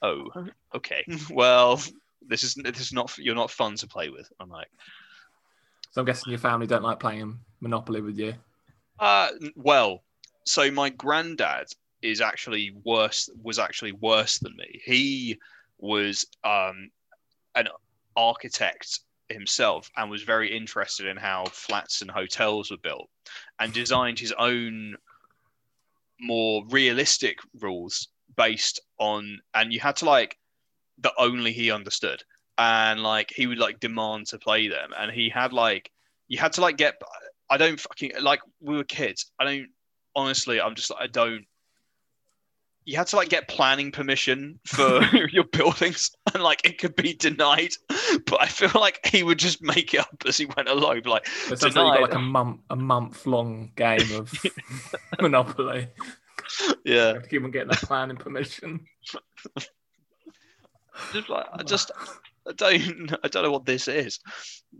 S1: oh, okay, well, this is this is not you're not fun to play with. I'm like,
S2: So I'm guessing your family don't like playing Monopoly with you.
S1: uh, well, so my granddad is actually worse. Was actually worse than me. He was um, an architect himself and was very interested in how flats and hotels were built, and designed his own more realistic rules based on. And you had to like that only he understood, and like he would like demand to play them, and he had like you had to like get I don't fucking like we were kids. I don't honestly. I'm just like I don't. You had to like get planning permission for your buildings, and like it could be denied. But I feel like he would just make it up as he went along. Like
S2: It sounds like you've got like a month a month long game of Monopoly.
S1: yeah,
S2: You keep on getting that planning permission.
S1: Just like I just I don't I don't know what this is.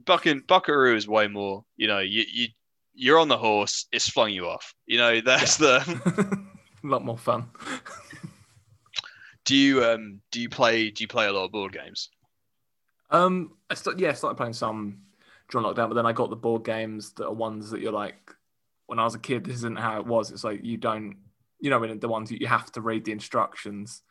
S1: Bucking Buckaroo is way more. You know, you you you're on the horse. It's flung you off. You know, that's the.
S2: a lot more fun.
S1: Do you um do you play do you play a lot of board games?
S2: Um, I st- yeah, I started playing some during lockdown, but then I got the board games that are ones that you're like, when I was a kid, this isn't how it was. It's like you don't, you know, the ones you have to read the instructions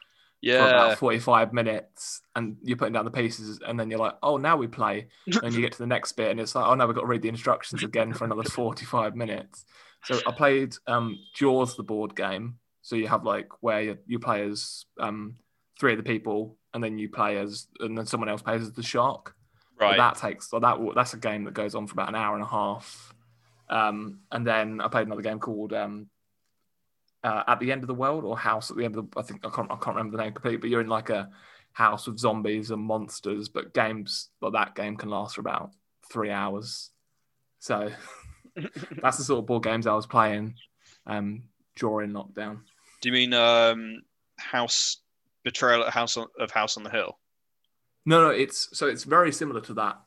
S2: for
S1: Yeah,
S2: about 45 minutes and you're putting down the pieces, and then you're like, oh, now we play. And you get to the next bit, and it's like, oh, no, we've got to read the instructions again for another 45 minutes. So I played um, Jaws, the board game. So you have like where you, you play as um, three of the people, and then you play as, and then someone else plays as the shark. But
S1: right.
S2: that takes so that that's a game that goes on for about an hour and a half. Um, and then I played another game called um, uh, At the End of the World or House at the End of the. I think I can't I can't remember the name completely, but you're in like a house with zombies and monsters. But games like that game can last for about three hours. So that's the sort of board games I was playing um, during lockdown.
S1: Do you mean um House Betrayal at House on, of House on the Hill?
S2: No, no, it's so it's very similar to that.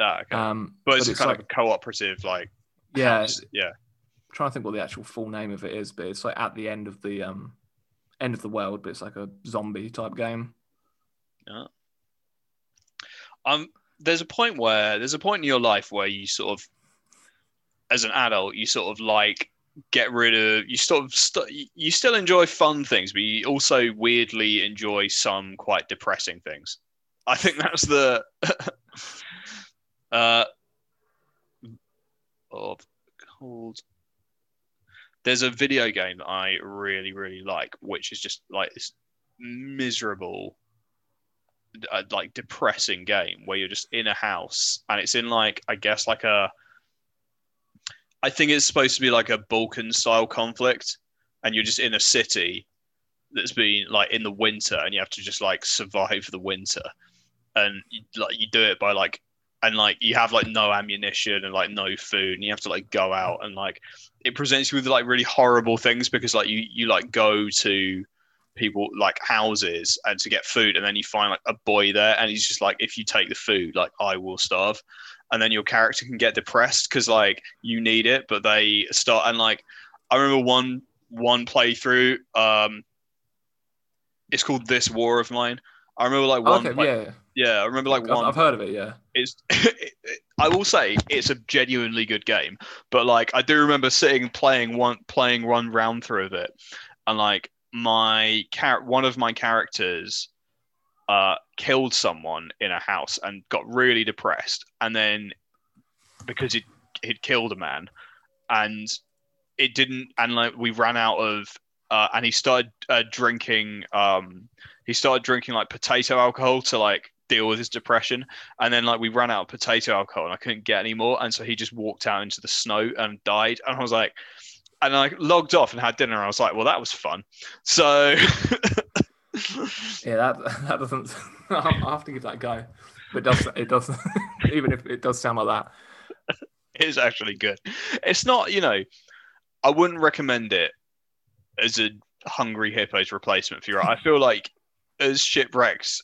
S1: Ah, okay.
S2: Um,
S1: but it's, kind
S2: like
S1: of a cooperative, like
S2: yeah,
S1: house. yeah.
S2: Trying to think what the actual full name of it is, but it's like at the end of the um end of the world, but it's like a zombie type game.
S1: Um, there's a point where there's a point in your life where you sort of, as an adult, you sort of like get rid of you sort of st- you still enjoy fun things, but you also weirdly enjoy some quite depressing things. I think that's the uh of called. There's a video game that I really really like, which is just like this miserable uh, like depressing game where you're just in a house and it's in like I guess like a I think it's supposed to be like a Balkan style conflict and you're just in a city that's been like in the winter and you have to just like survive the winter. And you, like you do it by like and like you have like no ammunition and like no food and you have to like go out and like it presents you with like really horrible things because like you you like go to people like houses and to get food and then you find like a boy there and he's just like if you take the food like i will starve. And then your character can get depressed because like you need it but they start and like i remember one one playthrough um it's called this war of mine i remember like one
S2: okay,
S1: play-
S2: yeah,
S1: yeah i remember like
S2: I've,
S1: one
S2: I've heard of it. Yeah,
S1: it's I will say it's a genuinely good game, but like I do remember sitting playing one playing one round through of it, and like my char- one of my characters uh killed someone in a house and got really depressed, and then because he he'd killed a man, and it didn't, and like we ran out of, uh, and he started uh, drinking um he started drinking like potato alcohol to like deal with his depression and then like we ran out of potato alcohol and I couldn't get any more and so he just walked out into the snow and died and I was like and I logged off and had dinner and I was like well that was fun so
S2: yeah. That that doesn't. I'll have to give that a go. But it does. It does. even if it does sound like that.
S1: it's actually good it's not you know I wouldn't recommend it as a hungry hippos replacement for you I feel like as shipwrecks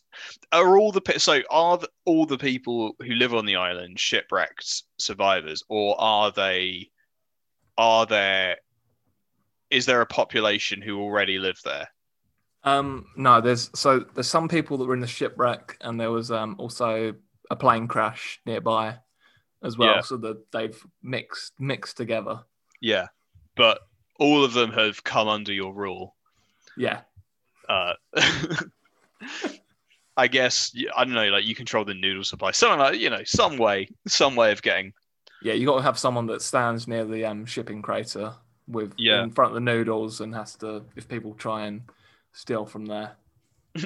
S1: are all the so are the, all the people who live on the island shipwrecked survivors or are they are there is there a population who already live there
S2: Um, no, there's so there's some people that were in the shipwreck, and there was um also a plane crash nearby as well.
S1: Yeah.
S2: So that they've mixed mixed together.
S1: yeah but all of them have come under your rule
S2: Yeah,
S1: uh I guess I don't know, like you control the noodle supply, something like you know, some way, some way of getting.
S2: yeah. You got to have someone that stands near the um shipping crater with
S1: Yeah.
S2: in front of the noodles and has to if people try and steal from there.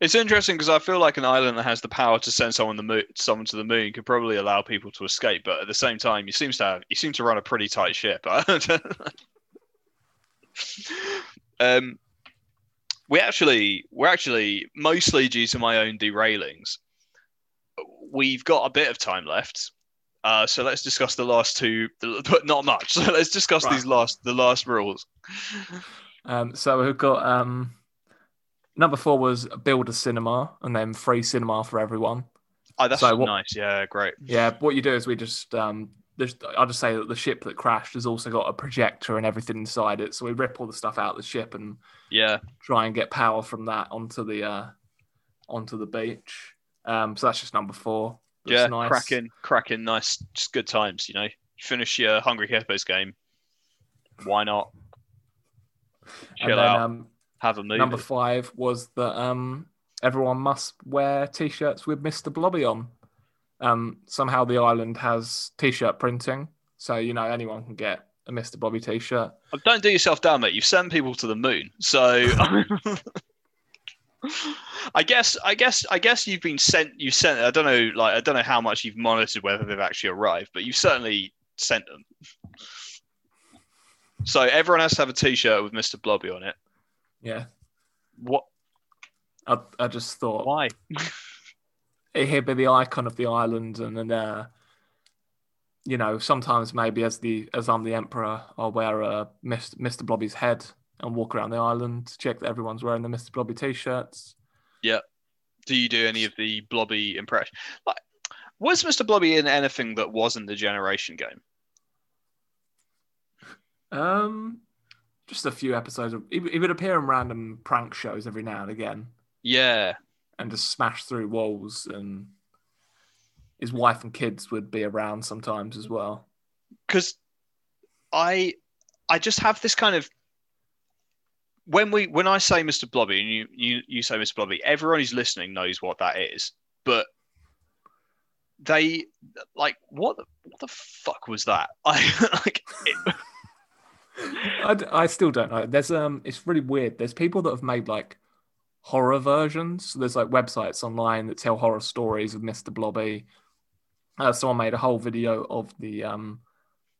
S1: It's interesting because I feel like an island that has the power to send someone the moon, someone to the moon, could probably allow people to escape. But at the same time, you seems to have you seem to run a pretty tight ship. um, we actually we're actually mostly due to my own derailings. We've got a bit of time left. Uh, so let's discuss the last two, but not much. So let's discuss
S2: Right.
S1: these last, the last rules.
S2: Um, so we've got um number four was build a cinema and then free cinema for everyone.
S1: Oh, that's
S2: So what-
S1: nice. Yeah, great.
S2: Yeah, what you do is we just um, there's, I'll just say that the ship that crashed has also got a projector and everything inside it. So we rip all the stuff out of the ship and
S1: Yeah,
S2: try and get power from that onto the uh, onto the beach. Um, so that's just number four. That's
S1: yeah,
S2: nice.
S1: cracking, cracking, nice, just good times. You know, finish your Hungry Hippos game. Why not?
S2: And
S1: Chill
S2: then
S1: out,
S2: um,
S1: have a movie.
S2: number five was that um, everyone must wear t-shirts with Mr. Blobby on. Um, somehow the island has t-shirt printing, so you know anyone can get a Mr. Blobby t-shirt.
S1: Don't do yourself down, mate. You've sent people to the moon, so I guess, I guess, I guess you've been sent. You sent. I don't know, like I don't know how much you've monitored whether they've actually arrived, but you've certainly sent them. So everyone has to have a T-shirt with Mr. Blobby on it.
S2: Yeah,
S1: What?
S2: I, I just thought
S1: Why?
S2: he'd be the icon of the island, and then uh, you know sometimes maybe as the as I'm the emperor, I'll wear a Mr. Mr. Blobby's head and walk around the island, to check that everyone's wearing the Mr. Blobby t-shirts. Yeah.
S1: Do you do any of the Blobby impression? Like, was Mr. Blobby in anything that wasn't the Generation game?
S2: Um, just a few episodes. Of, he, he would appear in random prank shows every now and again,
S1: Yeah,
S2: and just smash through walls. And his wife and kids would be around sometimes as well.
S1: because I I just have this kind of when we when I say Mr. Blobby and you you you say Mr. Blobby, everyone who's listening knows what that is, but they like what the, what the fuck was that? I like it,
S2: I still don't know. There's um, it's really weird. There's people that have made like horror versions. So there's like websites online that tell horror stories of Mr. Blobby. Uh, someone made a whole video of the um,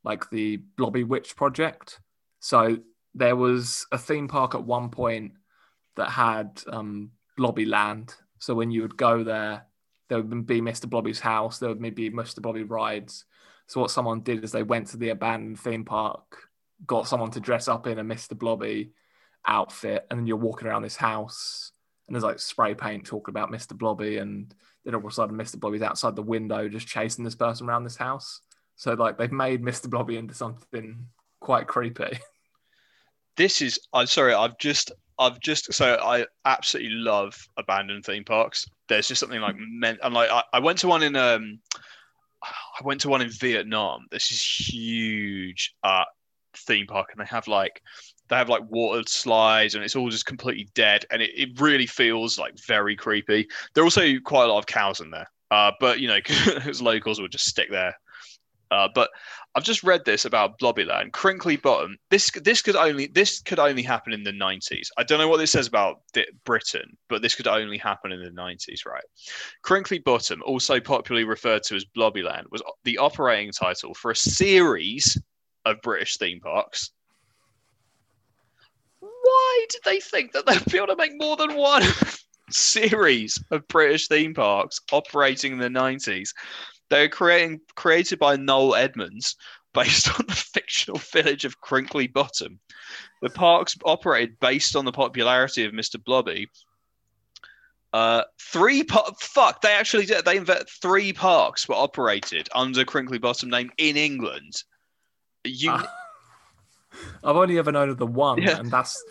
S2: like the Blobby Witch project. So there was a theme park at one point that had um, Blobby Land. So when you would go there, there would be Mr. Blobby's house, there would maybe Mr. Blobby rides. So what someone did is they went to the abandoned theme park, got someone to dress up in a Mr. Blobby outfit, and then you're walking around this house, and there's like spray paint talking about Mr. Blobby, and then all of a sudden Mr. Blobby's outside the window just chasing this person around this house. So like they've made Mr. Blobby into something quite creepy.
S1: This is. I'm sorry. I've just. I've just. So I absolutely love abandoned theme parks. There's just something like meant. And like I, I went to one in. Um, I went to one in Vietnam. This is huge uh, theme park, and they have like they have like water slides, and it's all just completely dead, and it, it really feels like very creepy. There are also quite a lot of cows in there, uh, but you know, because locals would just stick there. Uh, but I've just read this about Blobbyland, Crinkly Bottom. This this could only this could only happen in the 90s. I don't know what this says about Britain, but this could only happen in the 90s, right? Crinkly Bottom, also popularly referred to as Blobbyland, was the operating title for a series of British theme parks. Why did they think that they'd be able to make more than one series of British theme parks operating in the 90s? They were creating created by Noel Edmonds based on the fictional village of Crinkly Bottom. The parks operated based on the popularity of Mr. Blobby. Uh, three par- fuck they actually did they invent three parks were operated under Crinkly Bottom name in England. You, uh,
S2: I've only ever known of the one, yeah. and that's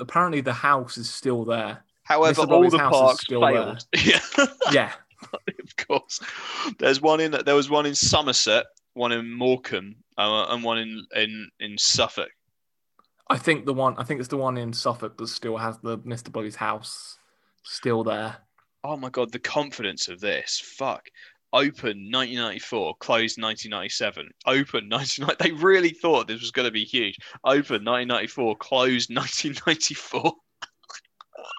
S2: apparently the house is still there.
S1: However, all the parks failed.
S2: yeah, yeah.
S1: of course. There's one in there was one in Somerset, one in Morecambe, uh, and one in, in in Suffolk.
S2: I think the one I think it's the one in Suffolk that still has the Mr. Blobby's house still there.
S1: Oh my god, the confidence of this. Fuck. Open 1994, closed 1997. Open 1990. They really thought this was going to be huge. Open 1994, closed 1994.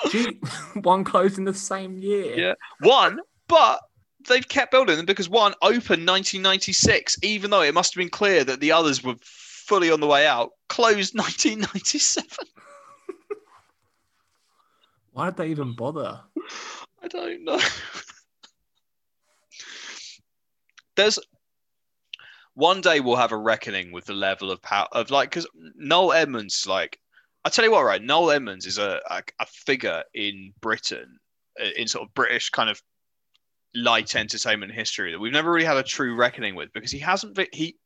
S2: Gee, one closed in the same year.
S1: Yeah, one but they've kept building them because one opened 1996, even though it must have been clear that the others were fully on the way out. Closed 1997.
S2: Why did they even bother?
S1: I don't know. There's one day we'll have a reckoning with the level of power of like because Noel Edmonds like I tell you what right Noel Edmonds is a, a, a figure in Britain in sort of British kind of light entertainment history that we've never really had a true reckoning with because he hasn't he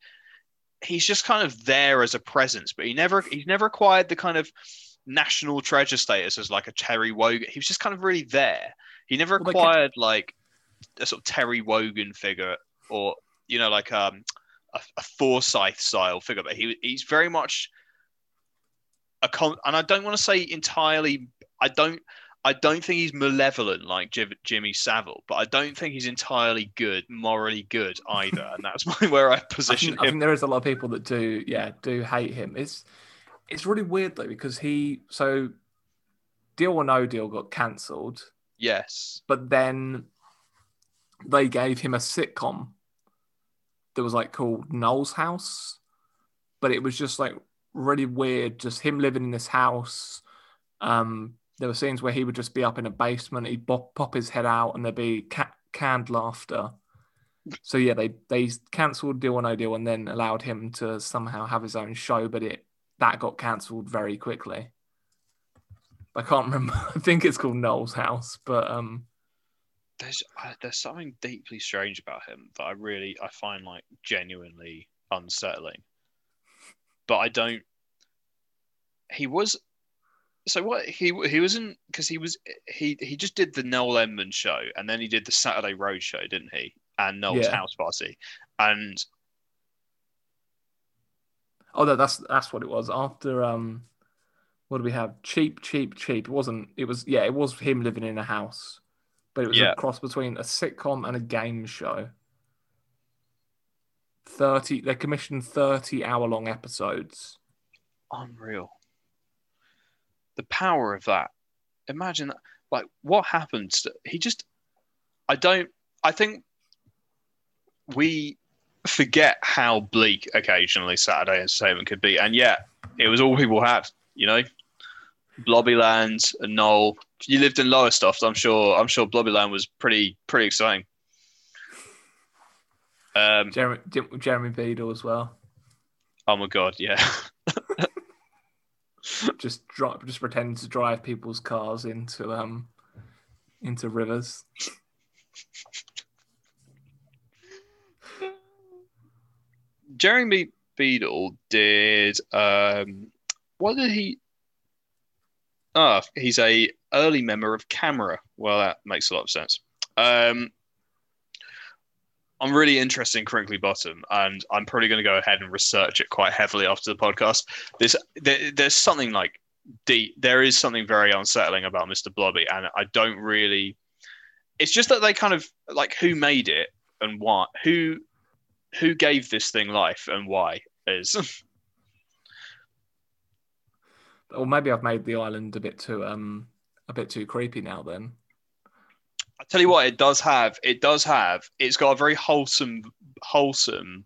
S1: he's just kind of there as a presence but he never he's never acquired the kind of national treasure status as like a Terry Wogan. He was just kind of really there. He never well, acquired like a sort of Terry Wogan figure or you know like um a, a Forsyth style figure but he he's very much a con and I don't want to say entirely I don't I don't think he's malevolent like Jimmy Savile, but I don't think he's entirely good, morally good either, and that's my, where I position
S2: I think,
S1: him.
S2: I think there is a lot of people that do, yeah, do hate him. It's it's really weird though because he so Deal or No Deal got cancelled.
S1: Yes,
S2: but then they gave him a sitcom that was like called Noel's House, but it was just like really weird, just him living in this house. Um, there were scenes where he would just be up in a basement, he'd pop, pop his head out, and there'd be ca- canned laughter. So yeah, they they cancelled Deal or No Deal and then allowed him to somehow have his own show, but it that got cancelled very quickly. I can't remember. I think it's called Noel's House, but um,
S1: there's uh, there's something deeply strange about him that I really I find like genuinely unsettling. But I don't. He was so what he he wasn't because he was he he just did the Noel Edmonds show and then he did the Saturday Road show, didn't he? And Noel's yeah. House Party, and
S2: oh, no, that's that's what it was. After um, what do we have? Cheap, cheap, cheap. It wasn't. It was yeah. It was him living in a house, but it was yeah. a cross between a sitcom and a game show. Thirty. They commissioned thirty hour long episodes.
S1: Unreal the power of that. Imagine that. Like, what happens? To, he just, I don't, I think we forget how bleak occasionally Saturday entertainment could be. And yet, it was all people had, you know? Blobbyland and Noel. You lived in Lowestoft, I'm sure. I'm sure Blobbyland was pretty pretty exciting. Um,
S2: Jeremy Jeremy Beadle as well.
S1: oh my god, yeah.
S2: Just drive, just pretend to drive people's cars into um into rivers.
S1: Jeremy Beadle did um what did he Ah, he's a early member of Camera. Well, that makes a lot of sense. Um I'm really interested in Crinkly Bottom, and I'm probably going to go ahead and research it quite heavily after the podcast. This there, there's something like deep. There is something very unsettling about Mr. Blobby, and I don't really. It's just that they kind of like who made it and why, who who gave this thing life and why is
S2: Or maybe I've made the island a bit too um a bit too creepy now. Then
S1: I tell you what, it does have. It does have. It's got a very wholesome, wholesome,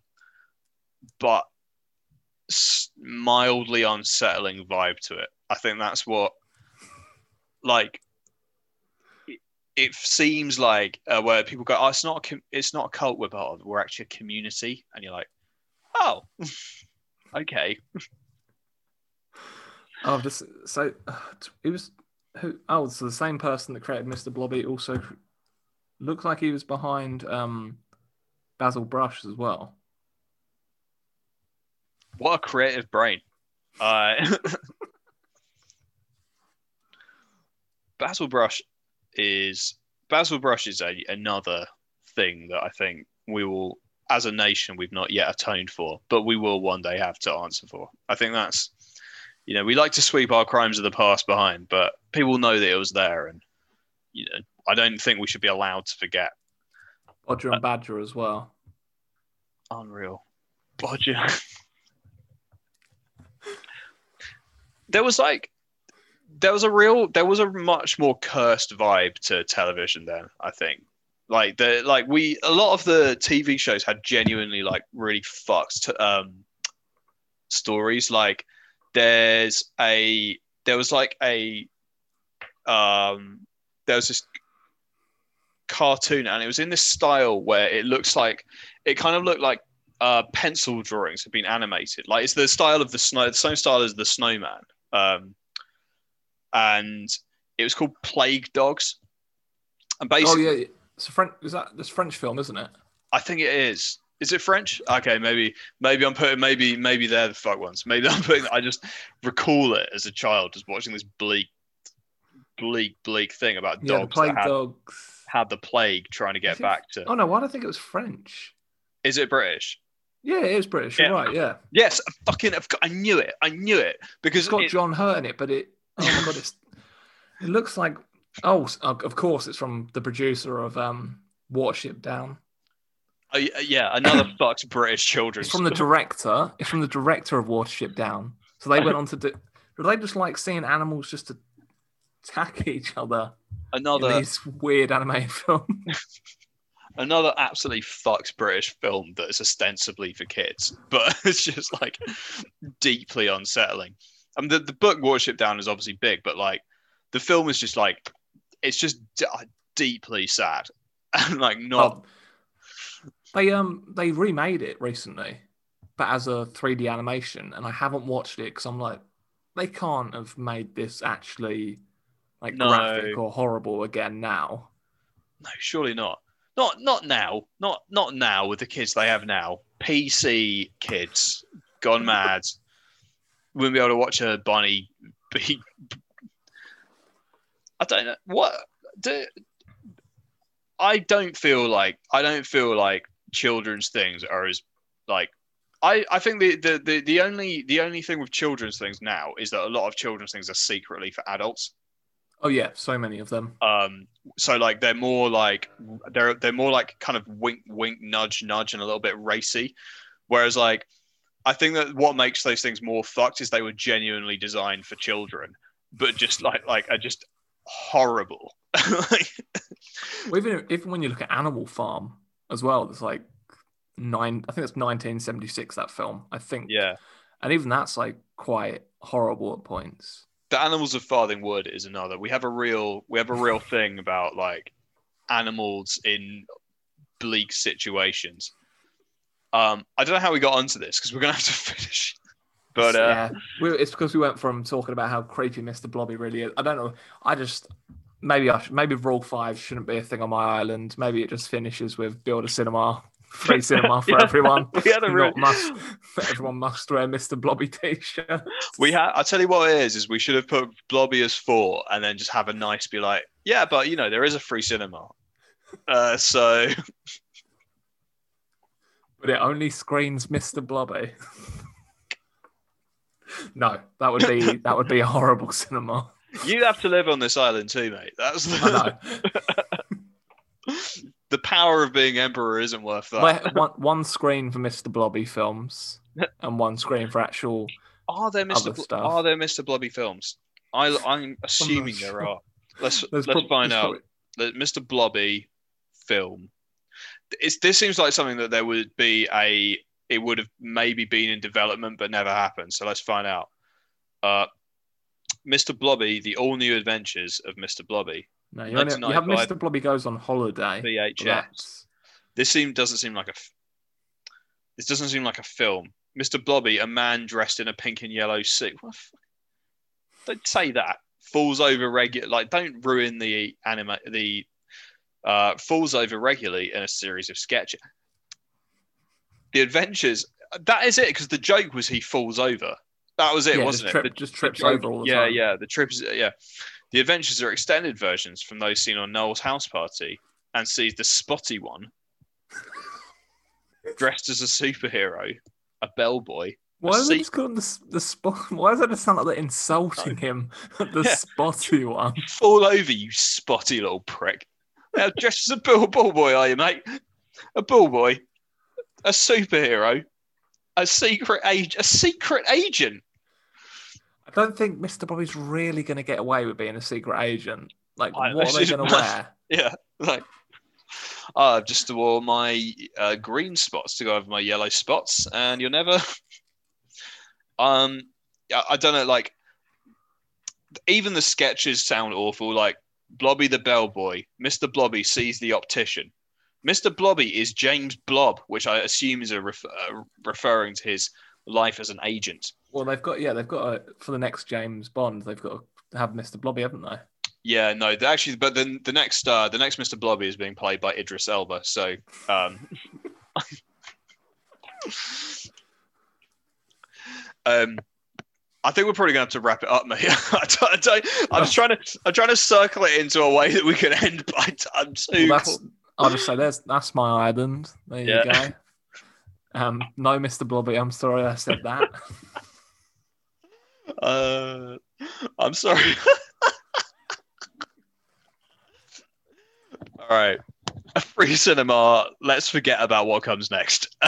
S1: but mildly unsettling vibe to it. I think that's what, like, it, seems like uh, where people go, "Oh, it's not. A com- it's not a cult. We're part of. We're actually a community," and you're like, "Oh, okay."
S2: oh, I've just so it was who? Oh, so the same person that created Mr. Blobby also looked like he was behind um Basil Brush as well.
S1: What a creative brain. Uh, Basil Brush is Basil Brush is a, another thing that I think we will, as a nation, we've not yet atoned for, but we will one day have to answer for. I think that's, you know, we like to sweep our crimes of the past behind, but people know that it was there, and you know, I don't think we should be allowed to forget.
S2: Bodger and Badger as well.
S1: Unreal. Bodger. there was like there was a real there was a much more cursed vibe to television then, I think. Like the like we a lot of the TV shows had genuinely like really fucked um stories. Like there's a there was like a um there was this cartoon and it was in this style where it looks like it kind of looked like uh, pencil drawings have been animated. Like it's the style of the snow, the same style as the snowman. Um, and it was called Plague Dogs. And basically Oh
S2: yeah, it's a French. Is that this French film, isn't it?
S1: I think it is. Is it French? Okay, maybe maybe I'm putting maybe maybe they're the fuck ones. Maybe I'm putting. I just recall it as a child, just watching this bleak, bleak, bleak thing about
S2: Yeah, the
S1: dogs
S2: Plague
S1: had,
S2: Dogs.
S1: had the plague trying to get
S2: think-
S1: back to.
S2: Oh no, why do I think it was French?
S1: Is it British?
S2: Yeah, it is British. You're right. Yeah,
S1: Yes, fucking. I've got- I knew it. I knew it because
S2: it's got
S1: it-
S2: John Hurt in it, but it. Oh my god, it's. It looks like. Oh, of of course, it's from the producer of um Watership Down.
S1: Uh, yeah, another fucks British children.
S2: It's from the director. It's from the director of Watership Down. So they went on to do. Do they just like seeing animals just attack each other
S1: another
S2: these weird animated film.
S1: another absolutely fucks British film that is ostensibly for kids, but it's just like deeply unsettling. I mean, the, the book Watership Down is obviously big, but like the film is just like it's just d- uh, deeply sad and like not.
S2: Oh, they um they remade it recently, but as a 3D animation, and I haven't watched it because I'm like, they can't have made this actually like
S1: No.
S2: graphic or horrible again now.
S1: No, surely not. Not not now. Not not now with the kids they have now. PC kids gone mad. Wouldn't be able to watch a bunny be. I don't know what. Do, I don't feel like I don't feel like children's things are as like. I, I think the, the, the, the only the only thing with children's things now is that a lot of children's things are secretly for adults.
S2: Oh yeah, so many of them.
S1: Um, so like they're more like they're they're more like kind of wink wink nudge nudge and a little bit racy, whereas like I think that what makes those things more fucked is they were genuinely designed for children, but just like like are just horrible. like,
S2: Well, even even when you look at Animal Farm as well, it's like nine. I think it's 1976 that film. I think.
S1: yeah,
S2: And even that's like quite horrible at points.
S1: the animals of Farthing Wood is another. We have a real we have a real thing about like animals in bleak situations. Um, I don't know how we got onto this because we're gonna have to finish. But uh,
S2: yeah, it's because we went from talking about how creepy Mr. Blobby really is. I don't know. I just maybe I should, maybe Rule Five shouldn't be a thing on my island. Maybe it just finishes with build a cinema, free cinema for
S1: Yeah,
S2: everyone.
S1: we had a
S2: must, everyone must wear Mr. Blobby t-shirt.
S1: we had. I tell you what it is. Is we should have put Blobby as four and then just have a nice be like, yeah, but you know there is a free cinema. Uh, so
S2: but it only screens Mr. Blobby. no, that would be that would be a horrible cinema.
S1: You have to live on this island too, mate. That's the, the power of being emperor isn't worth that.
S2: Where- one, one screen for Mr. Blobby films and one screen for actual.
S1: Are there
S2: other
S1: Mr. Bl-
S2: stuff.
S1: are there Mr. Blobby films? I, I'm assuming there
S2: sure.
S1: are. Let's
S2: There's
S1: let's
S2: prob-
S1: find
S2: there's
S1: out. The Mr. Blobby film. It's, this seems like something that there would be a. It would have maybe been in development but never happened. So let's find out. Uh, Mr. Blobby: The All New Adventures of Mr. Blobby.
S2: No, you, only, you have Mr. Blobby goes on holiday.
S1: VHS. This seem doesn't seem like a. This doesn't seem like a film. Mr. Blobby, a man dressed in a pink and yellow suit. What the fuck? Don't say that. Falls over regular. Like, don't ruin the anime. The uh, falls over regularly in a series of sketches. The adventures. That is it. Because the joke was he falls over. That was it,
S2: yeah,
S1: wasn't
S2: just,
S1: it? The-
S2: just trips
S1: joke-
S2: over all the
S1: yeah,
S2: time.
S1: yeah. The trips, yeah. The adventures are extended versions from those seen on Noel's house party, and sees the spotty one dressed as a superhero, a bellboy.
S2: Why is
S1: See-
S2: it just called the, the spot? Why does it just sound like they're insulting him? the
S1: Yeah.
S2: spotty one.
S1: Fall over, you spotty little prick. Now, dressed as a bull, bull boy, are you, mate? A bull boy, a superhero, a secret age, a secret agent.
S2: I don't think Mr. Blobby's really going to get away with being a secret agent. Like,
S1: I-
S2: what are they going to wear?
S1: Yeah, like I've just wore my uh, green spots to go over my yellow spots, and you'll never. um, I, I don't know. Like, even the sketches sound awful. Like Blobby the bellboy, Mister Blobby sees the optician. Mister Blobby is James Blob, which I assume is a ref- uh, referring to his life as an agent.
S2: Well, they've got yeah, they've got a, for the next James Bond, they've got to have Mr. Blobby, haven't they?
S1: Yeah, no, they actually, but then the next, uh, the next Mr. Blobby is being played by Idris Elba. So, um, um, I think we're probably going to have to wrap it up, mate. I don't, I don't, I'm just trying to, I'm trying to circle it into a way that we can end. But I'm too.
S2: Well, that's I'll just say there's that's my island. There you go. Um, no, Mr. Blobby, I'm sorry I said that.
S1: Uh, I'm sorry. All right. Free cinema. Let's forget about what comes next.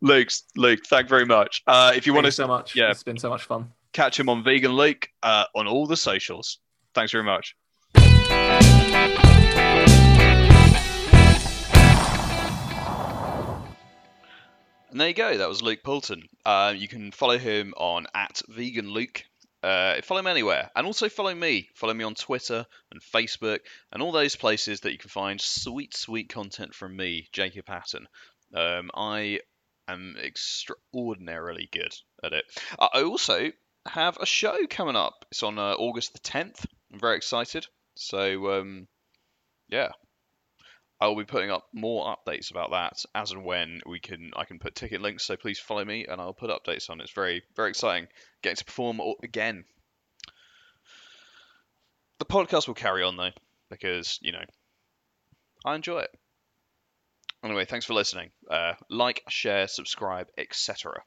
S1: Luke, Luke, thank you very much. Uh, if you
S2: Thank
S1: want
S2: you
S1: to
S2: so much.
S1: yeah.
S2: It's been so much fun.
S1: catch him on Vegan Luke uh, on all the socials. Thanks very much. And there you go. That was Luke Poulton. Uh, you can follow him on at Vegan Luke. Uh, follow him anywhere, and also follow me. Follow me on Twitter and Facebook and all those places that you can find sweet, sweet content from me, Jacob Hatton. Um, I am extraordinarily good at it. I also have a show coming up. It's on uh, August the 10th. I'm very excited. So, um, yeah, I'll be putting up more updates about that as and when we can. I can put ticket links. So please follow me, and I'll put updates on. It's very, very exciting. Getting to perform again. The podcast will carry on though, because you know, I enjoy it. Anyway, thanks for listening. Uh, like, share, subscribe, etc.